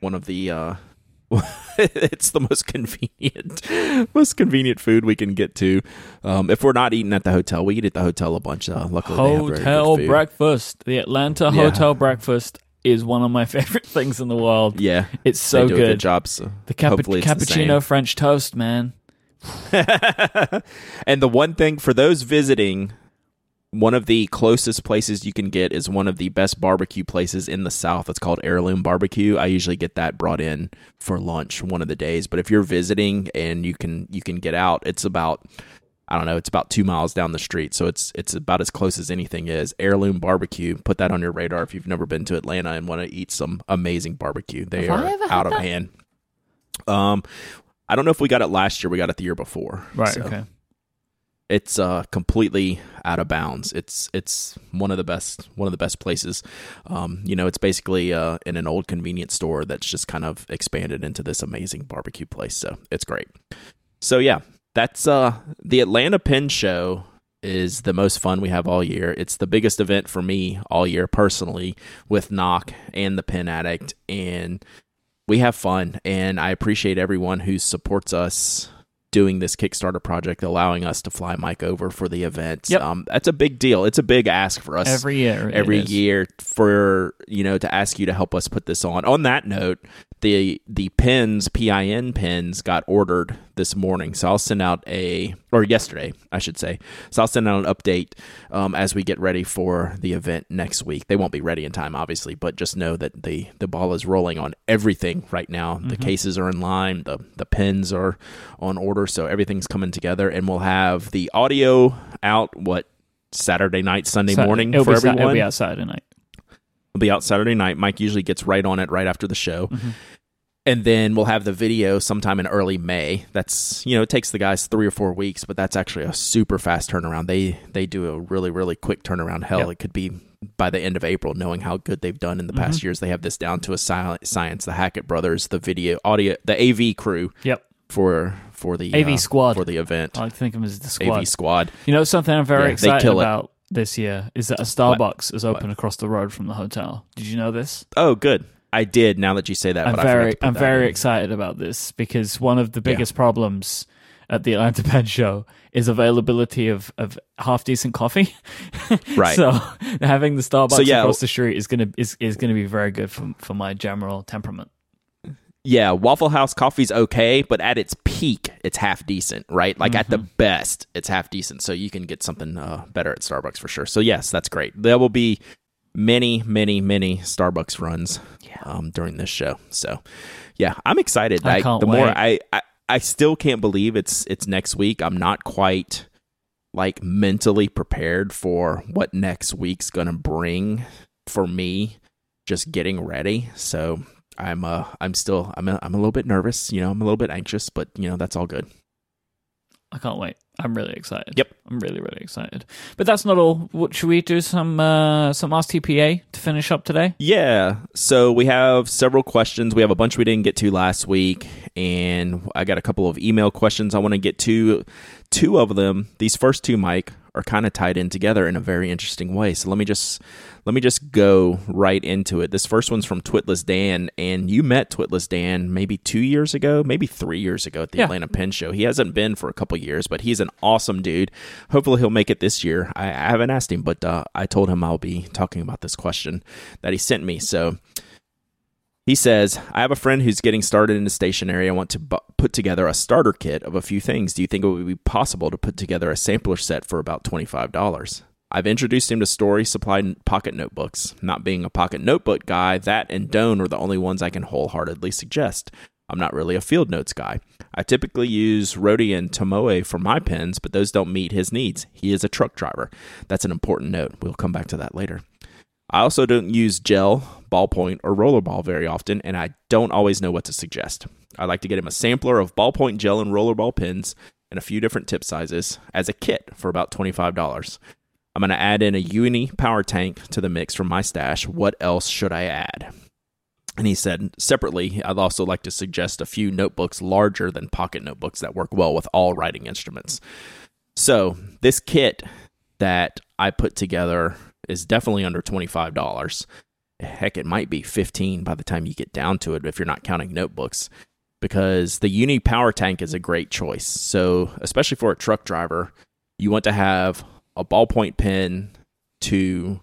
B: one of the. Uh, it's the most convenient, most convenient food we can get to. Um, if we're not eating at the hotel, we eat at the hotel a bunch. Uh, luckily, they have very
A: Hotel breakfast. The Atlanta
B: Yeah.
A: hotel breakfast is one of my favorite things in the world.
B: Yeah,
A: It's so
B: they do a
A: good.
B: good job. So
A: The capu-
B: it's the
A: cappuccino French toast, man.
B: and the one thing for those visiting, one of the closest places you can get is one of the best barbecue places in the South. It's called Heirloom Barbecue. I usually get that brought in for lunch one of the days. But if you're visiting and you can you can get out, it's about I don't know, it's about two miles down the street. So it's it's about as close as anything is. Heirloom Barbecue. Put that on your radar if you've never been to Atlanta and want to eat some amazing barbecue. They
A: Have
B: are out of
A: that?
B: hand. Um I don't know if we got it last year. We got it the year before.
A: Right.
B: So
A: Okay.
B: It's uh completely out of bounds. It's it's one of the best one of the best places. Um you know it's basically uh in an old convenience store that's just kind of expanded into this amazing barbecue place. So it's great. So yeah that's uh the Atlanta Pen Show is the most fun we have all year. It's the biggest event for me all year personally with Nock and the Pen Addict and we have fun and i appreciate everyone who supports us doing this Kickstarter project, allowing us to fly Myke over for the event.
A: Yep.
B: Um, that's a big deal. It's a big ask for us
A: Every year.
B: every year for you know to ask you to help us put this on. On that note, the the pins PIN pins got ordered this morning, so I'll send out a or yesterday I should say. So I'll send out an update um, as we get ready for the event next week. They won't be ready in time, obviously, but just know that the the ball is rolling on everything right now. The cases are in line, the the pins are on order, so everything's coming together, and we'll have the audio out what. Saturday night, Sunday
A: Saturday-
B: morning
A: it'll
B: for
A: Sa-
B: everyone.
A: It'll be out Saturday night.
B: It'll be out Saturday night. Myke usually gets right on it right after the show.
A: Mm-hmm.
B: And then we'll have the video sometime in early May. That's you know it takes the guys three or four weeks, but that's actually a super fast turnaround. They they do a really really quick turnaround. Hell,
A: Yep.
B: it could be by the end of April, knowing how good they've done in the past
A: Mm-hmm.
B: years. They have this down to a science. The Hackett brothers, the video audio, the AV crew
A: Yep.
B: for for the
A: AV
B: uh,
A: squad.
B: for the event.
A: I like think of them as the squad.
B: AV squad.
A: You know something I'm very
B: Yeah,
A: excited
B: kill it.
A: about this year is that a Starbucks is open across the road from the hotel. Did you know this?
B: Oh, good. I did. Now that you say that,
A: I'm very I'm very
B: in.
A: excited about this because one of the biggest problems at the Atlanta Pen Show is availability of, of half decent coffee.
B: Right.
A: so having the Starbucks
B: So, yeah,
A: across the street is gonna is, is gonna be very good for for my general temperament.
B: Yeah, Waffle House coffee's okay, but at its peak, it's half decent, right? Like at the
A: Mm-hmm.
B: best, it's half decent. So you can get something uh, better at Starbucks for sure. So yes, that's great. There will be many, many, many Starbucks runs um, during this show. So yeah, I'm excited.
A: I can't
B: the more. I, I, I still can't believe it's it's next week. I'm not quite like mentally prepared for what next week's gonna bring for me. Just getting ready. So I'm uh I'm still I'm a, I'm a little bit nervous, you know, I'm a little bit anxious, but you know, that's all good.
A: I can't wait. I'm really excited.
B: Yep.
A: I'm really, really excited. But that's not all. What should we do some uh some Ask TPA to finish up today?
B: Yeah. So we have several questions. We have a bunch we didn't get to last week, and I got a couple of email questions I want to get to. Two of them, these first two, Myke, are kind of tied in together in a very interesting way. So let me just let me just go right into it. This first one's from Twitless Dan, and you met Twitless Dan maybe two years ago, maybe three years ago at the
A: Yeah.
B: Atlanta Pen Show. He hasn't been for a couple years, but he's an awesome dude. Hopefully he'll make it this year. I, I haven't asked him, but uh, I told him I'll be talking about this question that he sent me. So he says, I have a friend who's getting started in the stationery. I want to bu- put together a starter kit of a few things. Do you think it would be possible to put together a sampler set for about $25? I've introduced him to Story supplied pocket notebooks. Not being a pocket notebook guy, that and Doane are the only ones I can wholeheartedly suggest. I'm not really a field notes guy. I typically use Rhodia and Tomoe for my pens, but those don't meet his needs. He is a truck driver. That's an important note. We'll come back to that later. I also don't use gel, ballpoint, or rollerball very often, and I don't always know what to suggest. I like to get him a sampler of ballpoint gel and rollerball pens and a few different tip sizes as a kit for about $25. I'm going to add in a Uni power tank to the mix from my stash. What else should I add? And he said, separately, I'd also like to suggest a few notebooks larger than pocket notebooks that work well with all writing instruments. So, this kit that I put together is definitely under $25. Heck, it might be 15 by the time you get down to it if you're not counting notebooks because the Uni Power Tank is a great choice. So, especially for a truck driver, you want to have a ballpoint pen to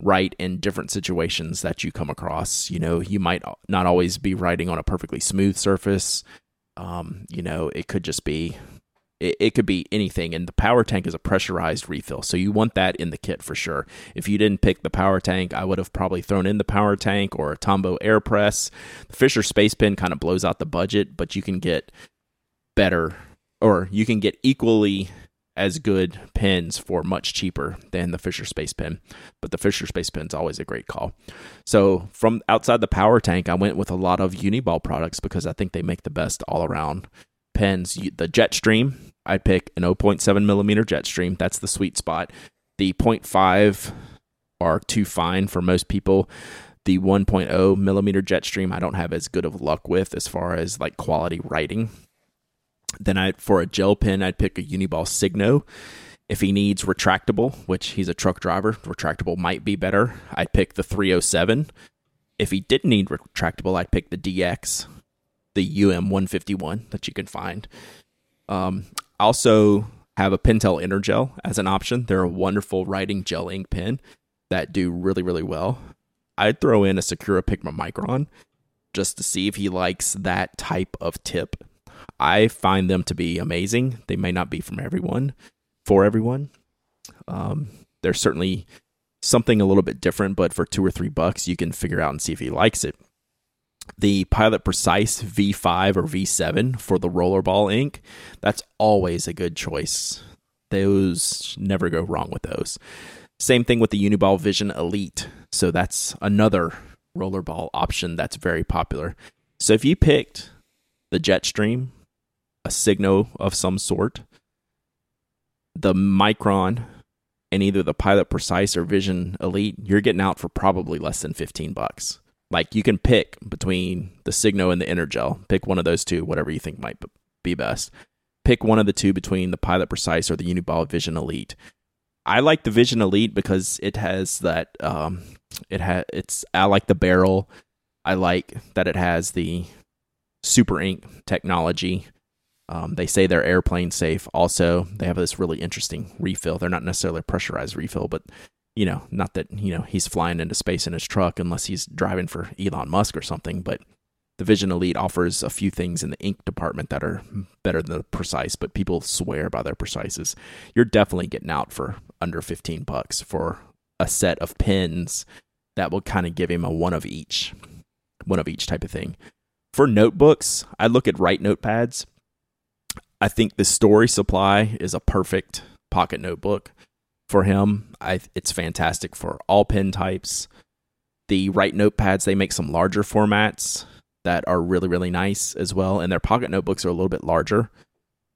B: write in different situations that you come across. You know, you might not always be writing on a perfectly smooth surface. Um, you know, it could just be it, it could be anything and the power tank is a pressurized refill so you want that in the kit for sure. If you didn't pick the power tank i would have probably thrown in the power tank or a tombow air press. The fisher space pen kind of blows out the budget but you can get better or you can get equally as good pens for much cheaper than the fisher space pen but the fisher space pen is always a great call. So from outside the power tank i went with a lot of uniball products because i think they make the best all around pens the jetstream i'd pick an 0.7 millimeter jetstream that's the sweet spot. The 0.5 are too fine for most people. The 1.0 millimeter jetstream i don't have as good of luck with as far as like quality writing. Then i for a gel pen i'd pick a uniball signo. If he needs retractable which he's a truck driver retractable might be better. I'd pick the 307 if he didn't need retractable i'd pick the dx the um151 that you can find. Um, also have a pentel Energel as an option they're a wonderful writing gel ink pen that do really really well i'd throw in a sakura pigma micron just to see if he likes that type of tip I find them to be amazing. They may not be from everyone, for everyone. Um, there's certainly something a little bit different, but for two or three bucks, you can figure out and see if he likes it. The Pilot Precise V5 or V7 for the rollerball ink, that's always a good choice. Those never go wrong with those. Same thing with the Uniball Vision Elite. So that's another rollerball option that's very popular. So if you picked the Jetstream, a Signo of some sort, the Micron, and either the Pilot Precise or Vision Elite, you're getting out for probably less than 15 bucks. Like you can pick between the Signo and the Energel. Pick one of those two, whatever you think might be best. Pick one of the two between the Pilot Precise or the Uniball Vision Elite. I like the Vision Elite because it has that um it has it's I like the barrel. I like that it has the super ink technology um, they say they're airplane safe. Also, they have this really interesting refill. They're not necessarily a pressurized refill, but you know, not that you know he's flying into space in his truck unless he's driving for Elon Musk or something. But the Vision Elite offers a few things in the ink department that are better than the Precise, but people swear by their Precises. You're definitely getting out for under 15 bucks for a set of pens that will kind of give him a one of each, one of each type of thing. For notebooks, I look at Write notepads I think the story supply is a perfect pocket notebook for him. I, it's fantastic for all pen types. The Write notepads, they make some larger formats that are really, really nice as well. And their pocket notebooks are a little bit larger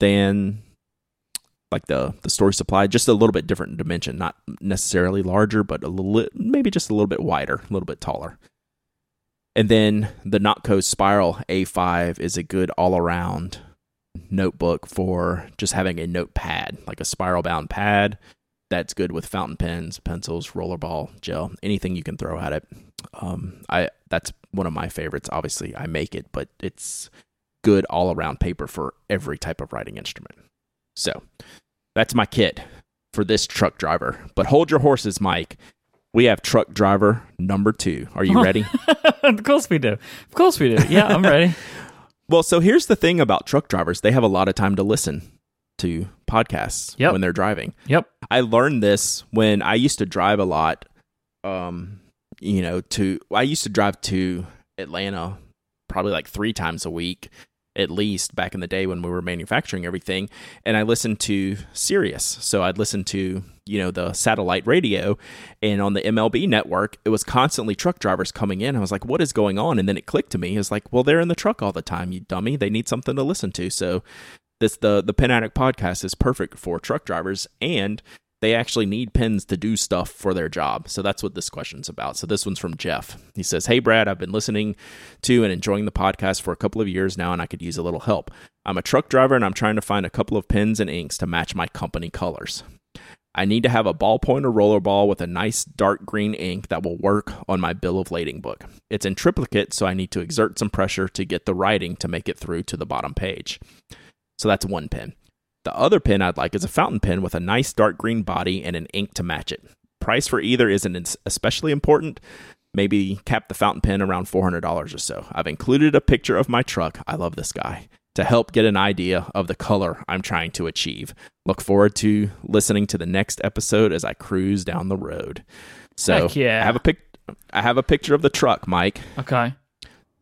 B: than like the the story supply, just a little bit different dimension, not necessarily larger, but a little maybe just a little bit wider, a little bit taller. And then the Nock Co Spiral A5 is a good all around notebook for just having a notepad, like a spiral bound pad. That's good with fountain pens, pencils, rollerball, gel, anything you can throw at it. Um, I that's one of my favorites. Obviously, I make it, but it's good all around paper for every type of writing instrument. So that's my kit for this truck driver. But hold your horses, Myke. We have truck driver number two. Are you ready?
A: of course we do. Of course we do. Yeah, I'm ready.
B: Well, so here's the thing about truck drivers they have a lot of time to listen to podcasts
A: yep.
B: when they're driving.
A: Yep.
B: I learned this when I used to drive a lot. Um, you know, to I used to drive to Atlanta probably like three times a week at least back in the day when we were manufacturing everything and i listened to sirius so i'd listen to you know the satellite radio and on the mlb network it was constantly truck drivers coming in i was like what is going on and then it clicked to me it's like well they're in the truck all the time you dummy they need something to listen to so this the the pen addict podcast is perfect for truck drivers and they actually need pens to do stuff for their job. So that's what this question's about. So this one's from Jeff. He says, Hey, Brad, I've been listening to and enjoying the podcast for a couple of years now, and I could use a little help. I'm a truck driver and I'm trying to find a couple of pens and inks to match my company colors. I need to have a ballpoint or rollerball with a nice dark green ink that will work on my bill of lading book. It's in triplicate, so I need to exert some pressure to get the writing to make it through to the bottom page. So that's one pen. The other pen I'd like is a fountain pen with a nice dark green body and an ink to match it. Price for either isn't especially important. Maybe cap the fountain pen around $400 or so. I've included a picture of my truck. I love this guy to help get an idea of the color I'm trying to achieve. Look forward to listening to the next episode as I cruise down the road. So
A: Heck yeah.
B: I have a pic I have a picture of the truck, Myke.
A: Okay.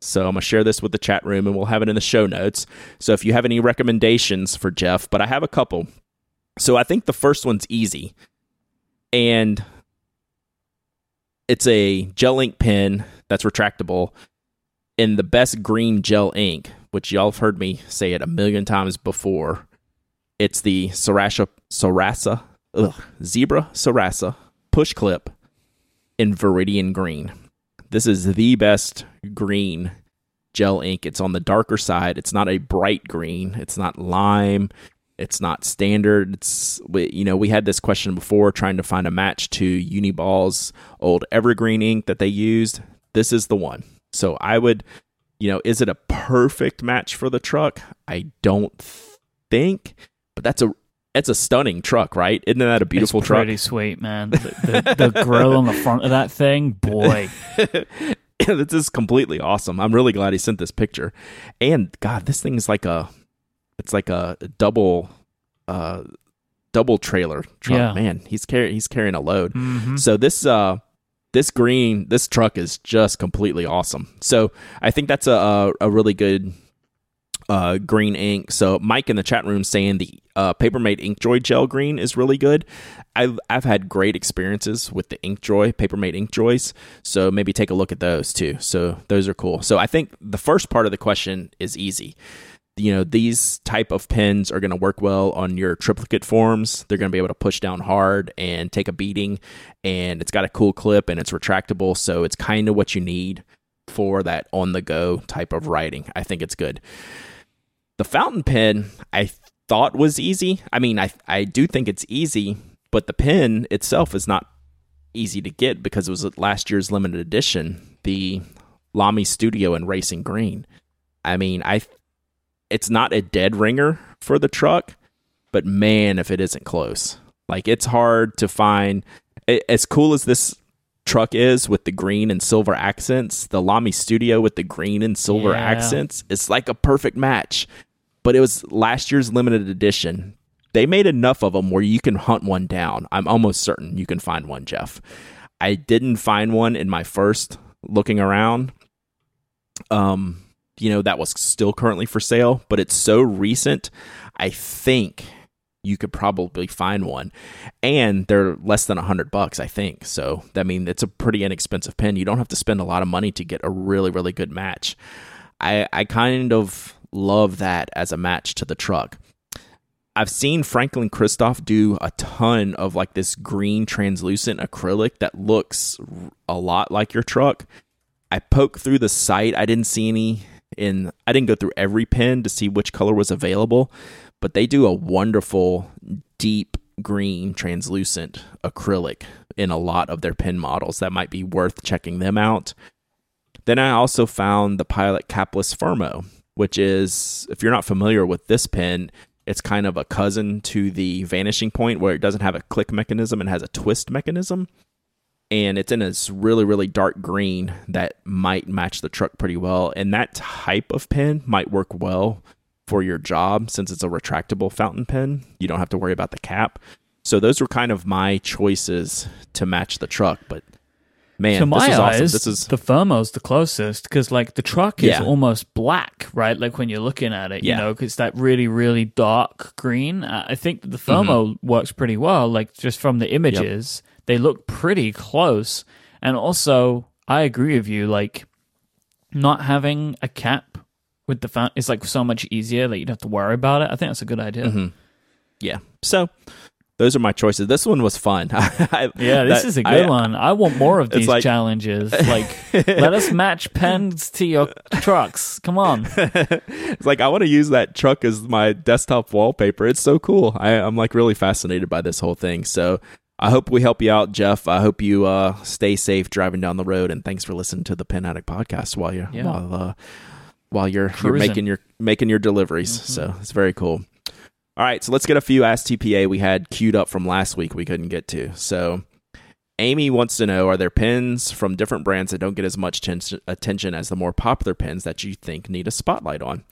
B: So I'm going to share this with the chat room and we'll have it in the show notes. So if you have any recommendations for Jeff, but I have a couple. So I think the first one's easy. And it's a gel ink pen that's retractable in the best green gel ink, which y'all have heard me say it a million times before. It's the Sarasa, Sarasa, Zebra Sarasa push clip in Viridian Green. This is the best green gel ink. It's on the darker side. It's not a bright green. It's not lime. It's not standard. It's you know we had this question before trying to find a match to Uniball's old evergreen ink that they used. This is the one. So I would, you know, is it a perfect match for the truck? I don't think, but that's a it's a stunning truck, right? Isn't that a beautiful
A: it's
B: truck?
A: Pretty sweet, man. The, the, the grill on the front of that thing, boy.
B: this is completely awesome. I'm really glad he sent this picture. And God, this thing is like a, it's like a double, uh, double trailer truck.
A: Yeah.
B: Man, he's carrying he's carrying a load.
A: Mhm.
B: So this uh this green this truck is just completely awesome. So I think that's a a, a really good uh, green ink. So Mike in the chat room saying the uh, Papermate Inkjoy gel green is really good. I've I've had great experiences with the Inkjoy Papermate Inkjoys. So maybe take a look at those too. So those are cool. So I think the first part of the question is easy. You know these type of pens are going to work well on your triplicate forms. They're going to be able to push down hard and take a beating, and it's got a cool clip and it's retractable. So it's kind of what you need for that on the go type of writing. I think it's good. The fountain pen, I thought was easy. I mean, I I do think it's easy, but the pen itself is not easy to get because it was last year's limited edition, the Lamy Studio in Racing Green. I mean, I it's not a dead ringer for the truck, but man, if it isn't close. Like it's hard to find as cool as this truck is with the green and silver accents, the Lamy Studio with the green and silver yeah. accents, it's like a perfect match but it was last year's limited edition. They made enough of them where you can hunt one down. I'm almost certain you can find one, Jeff. I didn't find one in my first looking around. Um, you know, that was still currently for sale, but it's so recent. I think you could probably find one and they're less than a hundred bucks i think so i mean it's a pretty inexpensive pen you don't have to spend a lot of money to get a really really good match i i kind of love that as a match to the truck. I've seen Franklin Christoph do a ton of like this green translucent acrylic that looks a lot like your truck. I poked through the site. I didn't see any in I didn't go through every pen to see which color was available, but they do a wonderful deep green translucent acrylic in a lot of their pen models. That might be worth checking them out. Then I also found the Pilot Capless Fermo which is if you're not familiar with this pen, it's kind of a cousin to the vanishing point where it doesn't have a click mechanism and has a twist mechanism. And it's in this really, really dark green that might match the truck pretty well. And that type of pen might work well for your job since it's a retractable fountain pen. You don't have to worry about the cap. So those were kind of my choices to match the truck. But man,
A: to my
B: this is
A: eyes,
B: awesome. This is
A: the Fermo's the closest because like the truck is yeah. almost black, right? Like when you're looking at it, you know, because that really really dark green. I think the Firmo mm-hmm. works pretty well. Like just from the images, yep. they look pretty close. And also, I agree with you. Like not having a cap with the fountain is like so much easier that you don't have to worry about it. I think that's a good idea.
B: Mm-hmm. Yeah. So those are my choices. This one was fun.
A: I, yeah, this that, is a good I, one. I want more of these like, challenges. Like, let us match pens to your trucks. Come on.
B: it's like I want to use that truck as my desktop wallpaper. It's so cool. I, I'm like really fascinated by this whole thing. So I hope we help you out, Jeff. I hope you uh, stay safe driving down the road, and thanks for listening to the Pen Addict podcast while you're yeah. while uh, while you're, you're making your making your deliveries. Mm-hmm. So it's very cool. All right, so let's get a few Ask TPA we had queued up from last week we couldn't get to. So Amy wants to know Are there pins from different brands that don't get as much ten- attention as the more popular pins that you think need a spotlight on?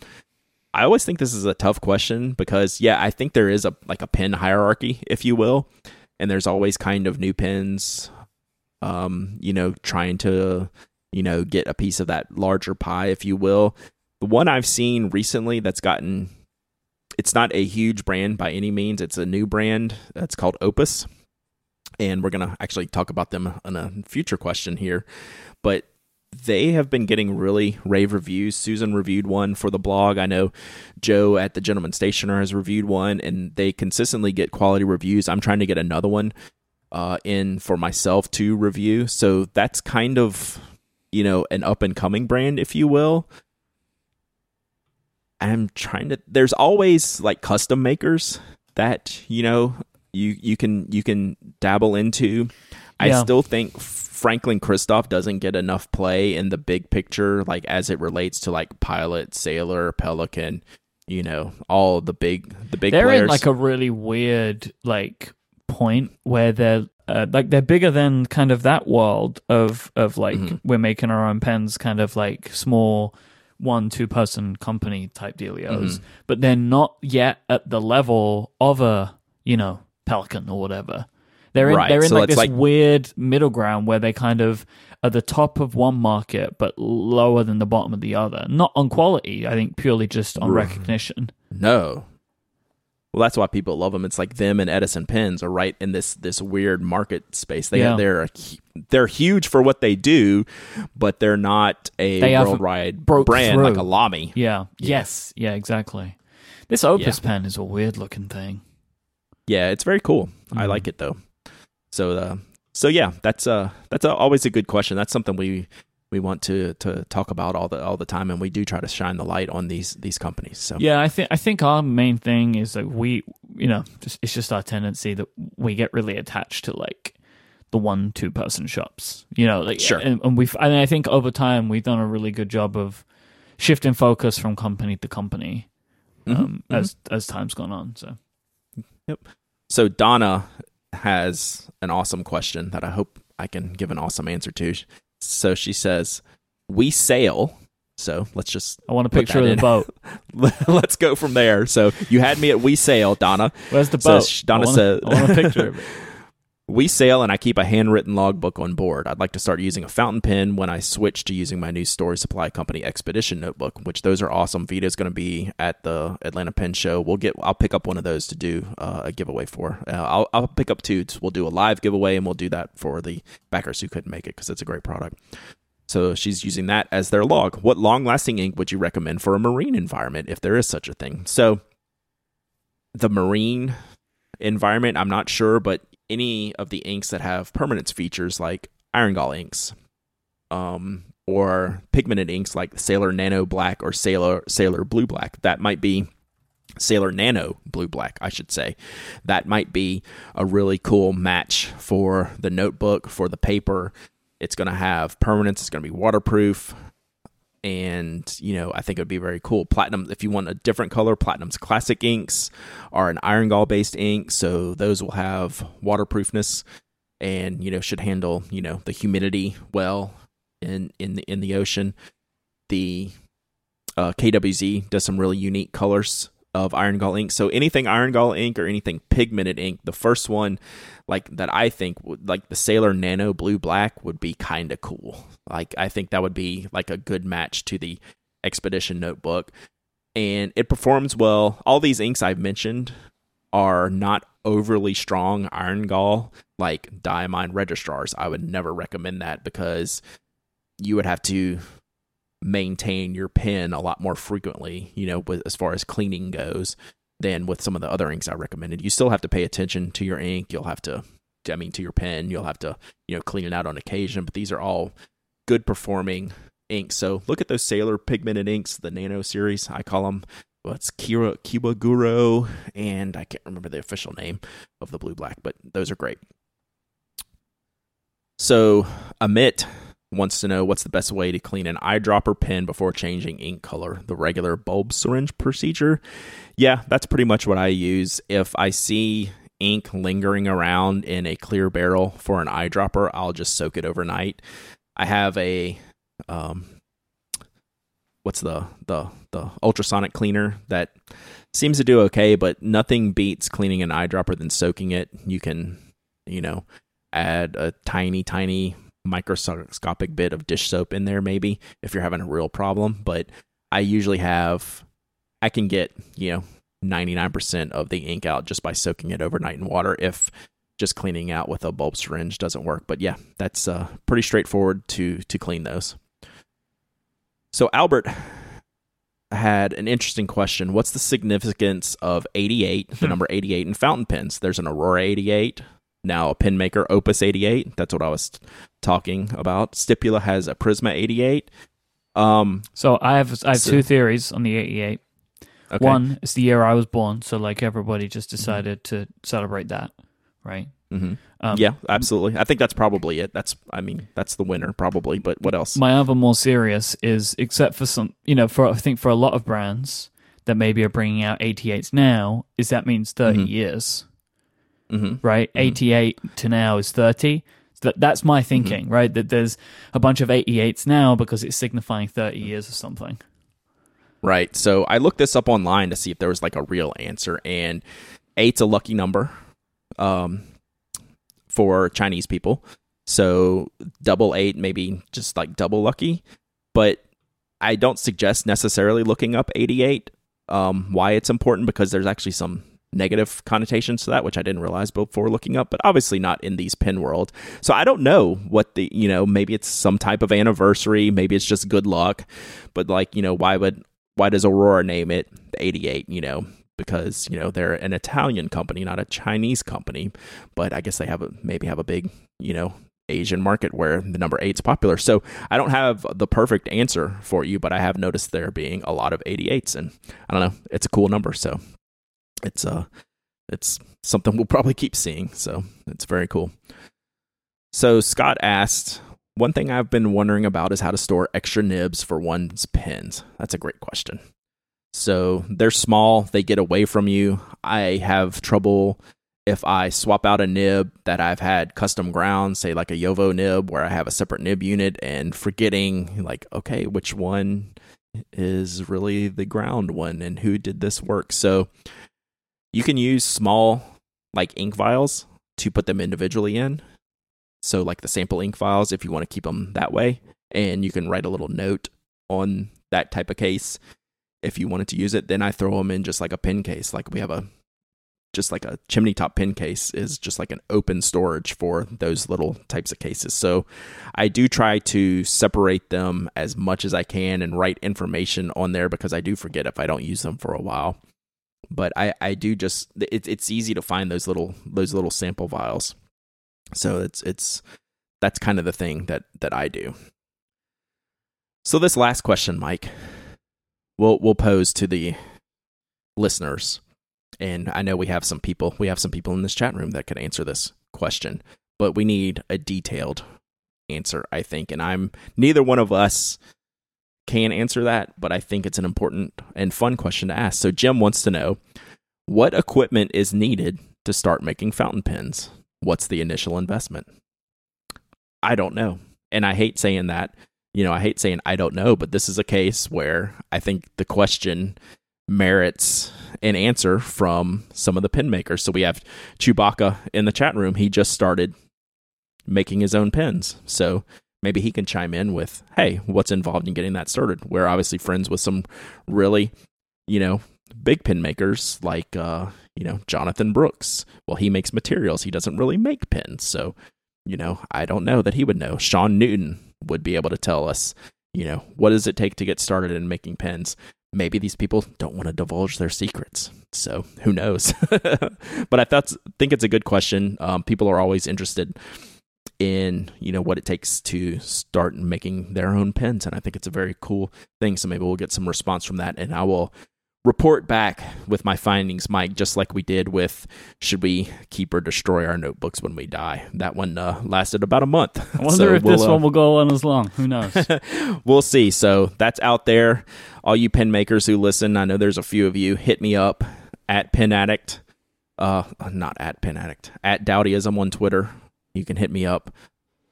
B: I always think this is a tough question because, yeah, I think there is a like a pin hierarchy, if you will, and there's always kind of new pins, um, you know, trying to, you know, get a piece of that larger pie, if you will. The one I've seen recently that's gotten it's not a huge brand by any means. It's a new brand. It's called Opus. And we're going to actually talk about them in a future question here. But they have been getting really rave reviews. Susan reviewed one for the blog. I know Joe at the Gentleman Stationer has reviewed one, and they consistently get quality reviews. I'm trying to get another one uh, in for myself to review. So that's kind of, you know, an up and coming brand, if you will. I'm trying to there's always like custom makers that, you know, you you can you can dabble into. I yeah. still think Franklin Christoph doesn't get enough play in the big picture, like as it relates to like Pilot, Sailor, Pelikan, you know, all the big the big.
A: They're
B: players.
A: in like a really weird like point where they're uh, like they're bigger than kind of that world of of like mm-hmm. we're making our own pens, kind of like small one two person company type dealios, mm-hmm. but they're not yet at the level of a you know Pelikan or whatever. They're in,
B: Right,
A: they're in
B: so
A: like this
B: like-
A: weird middle ground where they kind of are the top of one market but lower than the bottom of the other. Not on quality, I think purely just on recognition.
B: No. Well, that's why people love them. It's like them and Edison pens are right in this this weird market space. They
A: Yeah.
B: they're they're huge for what they do, but they're not a
A: They
B: worldwide brand like a. Lamy.
A: Yeah.
B: Yeah.
A: Yes. Yeah. Exactly. This Opus pen is a weird looking thing.
B: Yeah, it's very cool. I
A: Mhm.
B: like it though. So uh, so yeah, that's uh that's a, always a good question. That's something we we want to to talk about all the all the time, and we do try to shine the light on these these companies. So
A: Yeah, I think I think our main thing is that we, you know, just it's just our tendency that we get really attached to like the one two person shops. You know, like
B: Sure.
A: and, and we've and I think over time we've done a really good job of shifting focus from company to company
B: Mhm,
A: um,
B: mhm.
A: as as time's gone on. So yep.
B: So Donna has an awesome question that I hope I can give an awesome answer to. So she says, "We sail." So let's just
A: I want a picture of the
B: in.
A: boat.
B: let's go from there. So you had me at "We sail," Donna.
A: Where's the
B: So
A: boat?
B: sh- Donna
A: I want,
B: said-
A: I want a picture of it.
B: We sail, and I keep a handwritten logbook on board. I'd like to start using a fountain pen when I switch to using my new story supply company Expedition notebook, which those are awesome. Vito's going to be at the Atlanta Pen Show. We'll get. I'll pick up one of those to do uh, a giveaway for. Uh, I'll I'll pick up two. We'll do a live giveaway, and we'll do that for the backers who couldn't make it because it's a great product. So she's using that as their log. What long-lasting ink would you recommend for a marine environment, if there is such a thing? So the marine environment, I'm not sure, but any of the inks that have permanence features like iron gall inks, um, or pigmented inks like Sailor Nano Black or Sailor Sailor Blue Black, that might be Sailor Nano Blue Black, I should say. That might be a really cool match for the notebook, for the paper. It's going to have permanence, it's going to be waterproof. And, you know, I think it would be very cool. Platinum, if you want a different color, Platinum's classic inks are an iron gall based ink. So those will have waterproofness and, you know, should handle, you know, the humidity well in, in the, in the ocean. The uh, KWZ does some really unique colors of iron gall ink. So anything iron gall ink or anything pigmented ink, the first one like that I think would like the Sailor Nano Blue Black would be kind of cool. Like I think that would be like a good match to the Expedition notebook and it performs well. All these inks I've mentioned are not overly strong iron gall like diamine registrars. I would never recommend that because you would have to maintain your pen a lot more frequently, you know, with, as far as cleaning goes than with some of the other inks I recommended. You still have to pay attention to your ink. You'll have to, I mean, to your pen. You'll have to, you know, clean it out on occasion. But these are all good performing inks. So look at those Sailor pigmented inks, the Nano series. I call them. What's Kira Kiwaguro, and I can't remember the official name of the blue black, but those are great. So Amit wants to know what's the best way to clean an eyedropper pen before changing ink color. The regular bulb syringe procedure. Yeah, that's pretty much what I use. If I see ink lingering around in a clear barrel for an eyedropper, I'll just soak it overnight. I have a um, what's the the the ultrasonic cleaner that seems to do okay, but nothing beats cleaning an eyedropper than soaking it. You can, you know, add a tiny tiny microscopic bit of dish soap in there maybe if you're having a real problem, but I usually have I can get, you know, 99% of the ink out just by soaking it overnight in water if just cleaning out with a bulb syringe doesn't work. But yeah, that's uh, pretty straightforward to to clean those. So Albert had an interesting question. What's the significance of 88, the number 88 in fountain pens? There's an Aurora 88, now a pen maker Opus 88. That's what I was talking about. Stipula has a Prisma 88. Um,
A: So I have I have
B: So-
A: two theories on the 88.
B: okay.
A: One is the year I was born, so like everybody just decided to celebrate that, right?
B: hmm
A: Um,
B: yeah, absolutely. I think that's probably it. That's, I mean, that's the winner probably. But what else?
A: My other more serious is, except for some, you know, for I think for a lot of brands that maybe are bringing out 88s now, is that means 30
B: Mhm.
A: years,
B: hmm
A: right? 88 to now is 30. So that, that's my thinking, right? That there's a bunch of 88s now because it's signifying 30 years or something.
B: Right. So I looked this up online to see if there was like a real answer, and eight's a lucky number. Um, for Chinese people. So double eight, maybe just like double lucky. But I don't suggest necessarily looking up 88. Um, why it's important because there's actually some negative connotations to that, which I didn't realize before looking up, but obviously not in these pin world. So I don't know what the, you know, maybe it's some type of anniversary, maybe it's just good luck, but like, you know, why would, why does Aurora name it the 88, you know? Because, you know, they're an Italian company, not a Chinese company, but I guess they have a, maybe have a big, you know, Asian market where the number eight is popular. So I don't have the perfect answer for you, but I have noticed there being a lot of 88s and I don't know, it's a cool number. So it's uh it's something we'll probably keep seeing. So it's very cool. So Scott asked, one thing I've been wondering about is how to store extra nibs for one's pins. That's a great question. So they're small, they get away from you. I have trouble if I swap out a nib that I've had custom ground, say like a Yovo nib where I have a separate nib unit and forgetting like, okay, which one is really the ground one and who did this work. So you can use small like ink vials to put them individually in. So like the sample ink files if you want to keep them that way and you can write a little note on that type of case if you wanted to use it. Then I throw them in just like a pin case. Like we have a just like a chimney top pin case is just like an open storage for those little types of cases. So I do try to separate them as much as I can and write information on there because I do forget if I don't use them for a while but I, I do just it's it's easy to find those little those little sample vials. So it's it's that's kind of the thing that that I do. So this last question, Myke, we'll we'll pose to the listeners. And I know we have some people we have some people in this chat room that could answer this question, but we need a detailed answer, I think. And I'm neither one of us can answer that, but I think it's an important and fun question to ask. So Jim wants to know what equipment is needed to start making fountain pens? What's the initial investment? I don't know. And I hate saying that. You know, I hate saying I don't know, but this is a case where I think the question merits an answer from some of the pen makers. So we have Chewbacca in the chat room. He just started making his own pens. So maybe he can chime in with, hey, what's involved in getting that started? We're obviously friends with some really, you know, big pin makers like, uh, you know, Jonathan Brooks. Well, he makes materials. He doesn't really make pins. So, you know, I don't know that he would know. Shawn Newton would be able to tell us, you know, what does it take to get started in making pens? Maybe these people don't want to divulge their secrets. So who knows? but I thought, think it's a good question. Um, people are always interested in you know what it takes to start making their own pens. And i think it's a very cool thing. So maybe we'll get some response from that. And i will report back with my findings Myke just like we did with should we keep or destroy our notebooks when we die? That one uh, lasted about a month.
A: I wonder so if we'll, this uh, one will go on as long. Who knows?
B: We'll see. So that's out there. All you pen makers who listen i know there's a few of you. Hit me up at pen addict uh not at pen addict at dowdyism on twitter you can hit me up,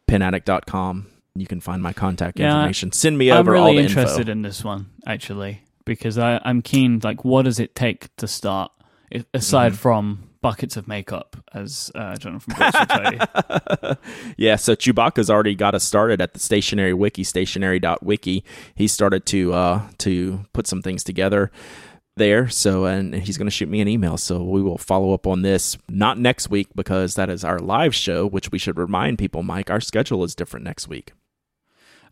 B: penaddict.com. You can find my contact yeah, information. Send me over
A: I'm really
B: all
A: the interested
B: info.
A: in this one, actually, because I, I'm keen, like, what does it take to start, aside mm-hmm. from buckets of makeup, as uh, Jonathan Brooks will tell you.
B: yeah, so Chewbacca's already got us started at the stationery wiki, stationery.wiki. He started to uh, to put some things together there. So, and he's going to shoot me an email. So we will follow up on this not next week because that is our live show, which we should remind people, Myke, our schedule is different next week.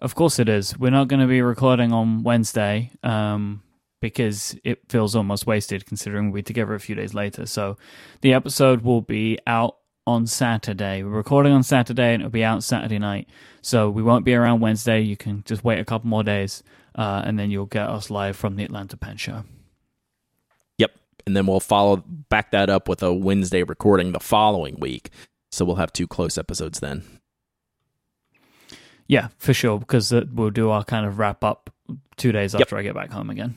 A: Of course it is. We're not going to be recording on Wednesday um, because it feels almost wasted considering we're together a few days later. So the episode will be out on Saturday. We're recording on Saturday and it'll be out Saturday night. So we won't be around Wednesday. You can just wait a couple more days uh, and then you'll get us live from the Atlanta Pen Show
B: and then we'll follow back that up with a Wednesday recording the following week. So we'll have two close episodes then.
A: Yeah, for sure, because we'll do our kind of wrap up two days after. I get back home again.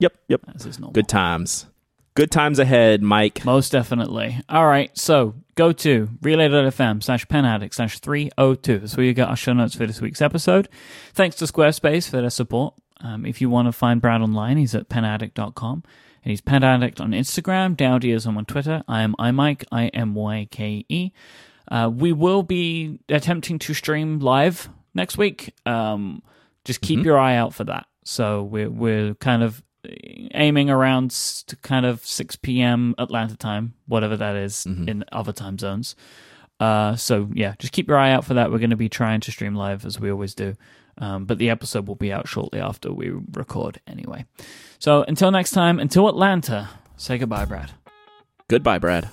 B: Yep, yep. As is normal. Good times. Good times ahead, Myke.
A: Most definitely. All right, so go to relay.fm slash penaddict slash 302. That's where you get our show notes for this week's episode. Thanks to Squarespace for their support. Um, if you want to find Brad online, he's at penaddict.com. And he's Pen Addict on Instagram, Dowdyism on Twitter. I am iMyke, I M Y K E. Uh, we will be attempting to stream live next week. Um, just keep
B: Mhm.
A: your eye out for that. So we're we're kind of aiming around to kind of 6 p.m. Atlanta time, whatever that is
B: Mhm.
A: in other time zones. Uh, so yeah, just keep your eye out for that. We're going to be trying to stream live as we always do. Um, but the episode will be out shortly after we record anyway. So until next time, until Atlanta, say goodbye, Brad.
B: Goodbye, Brad.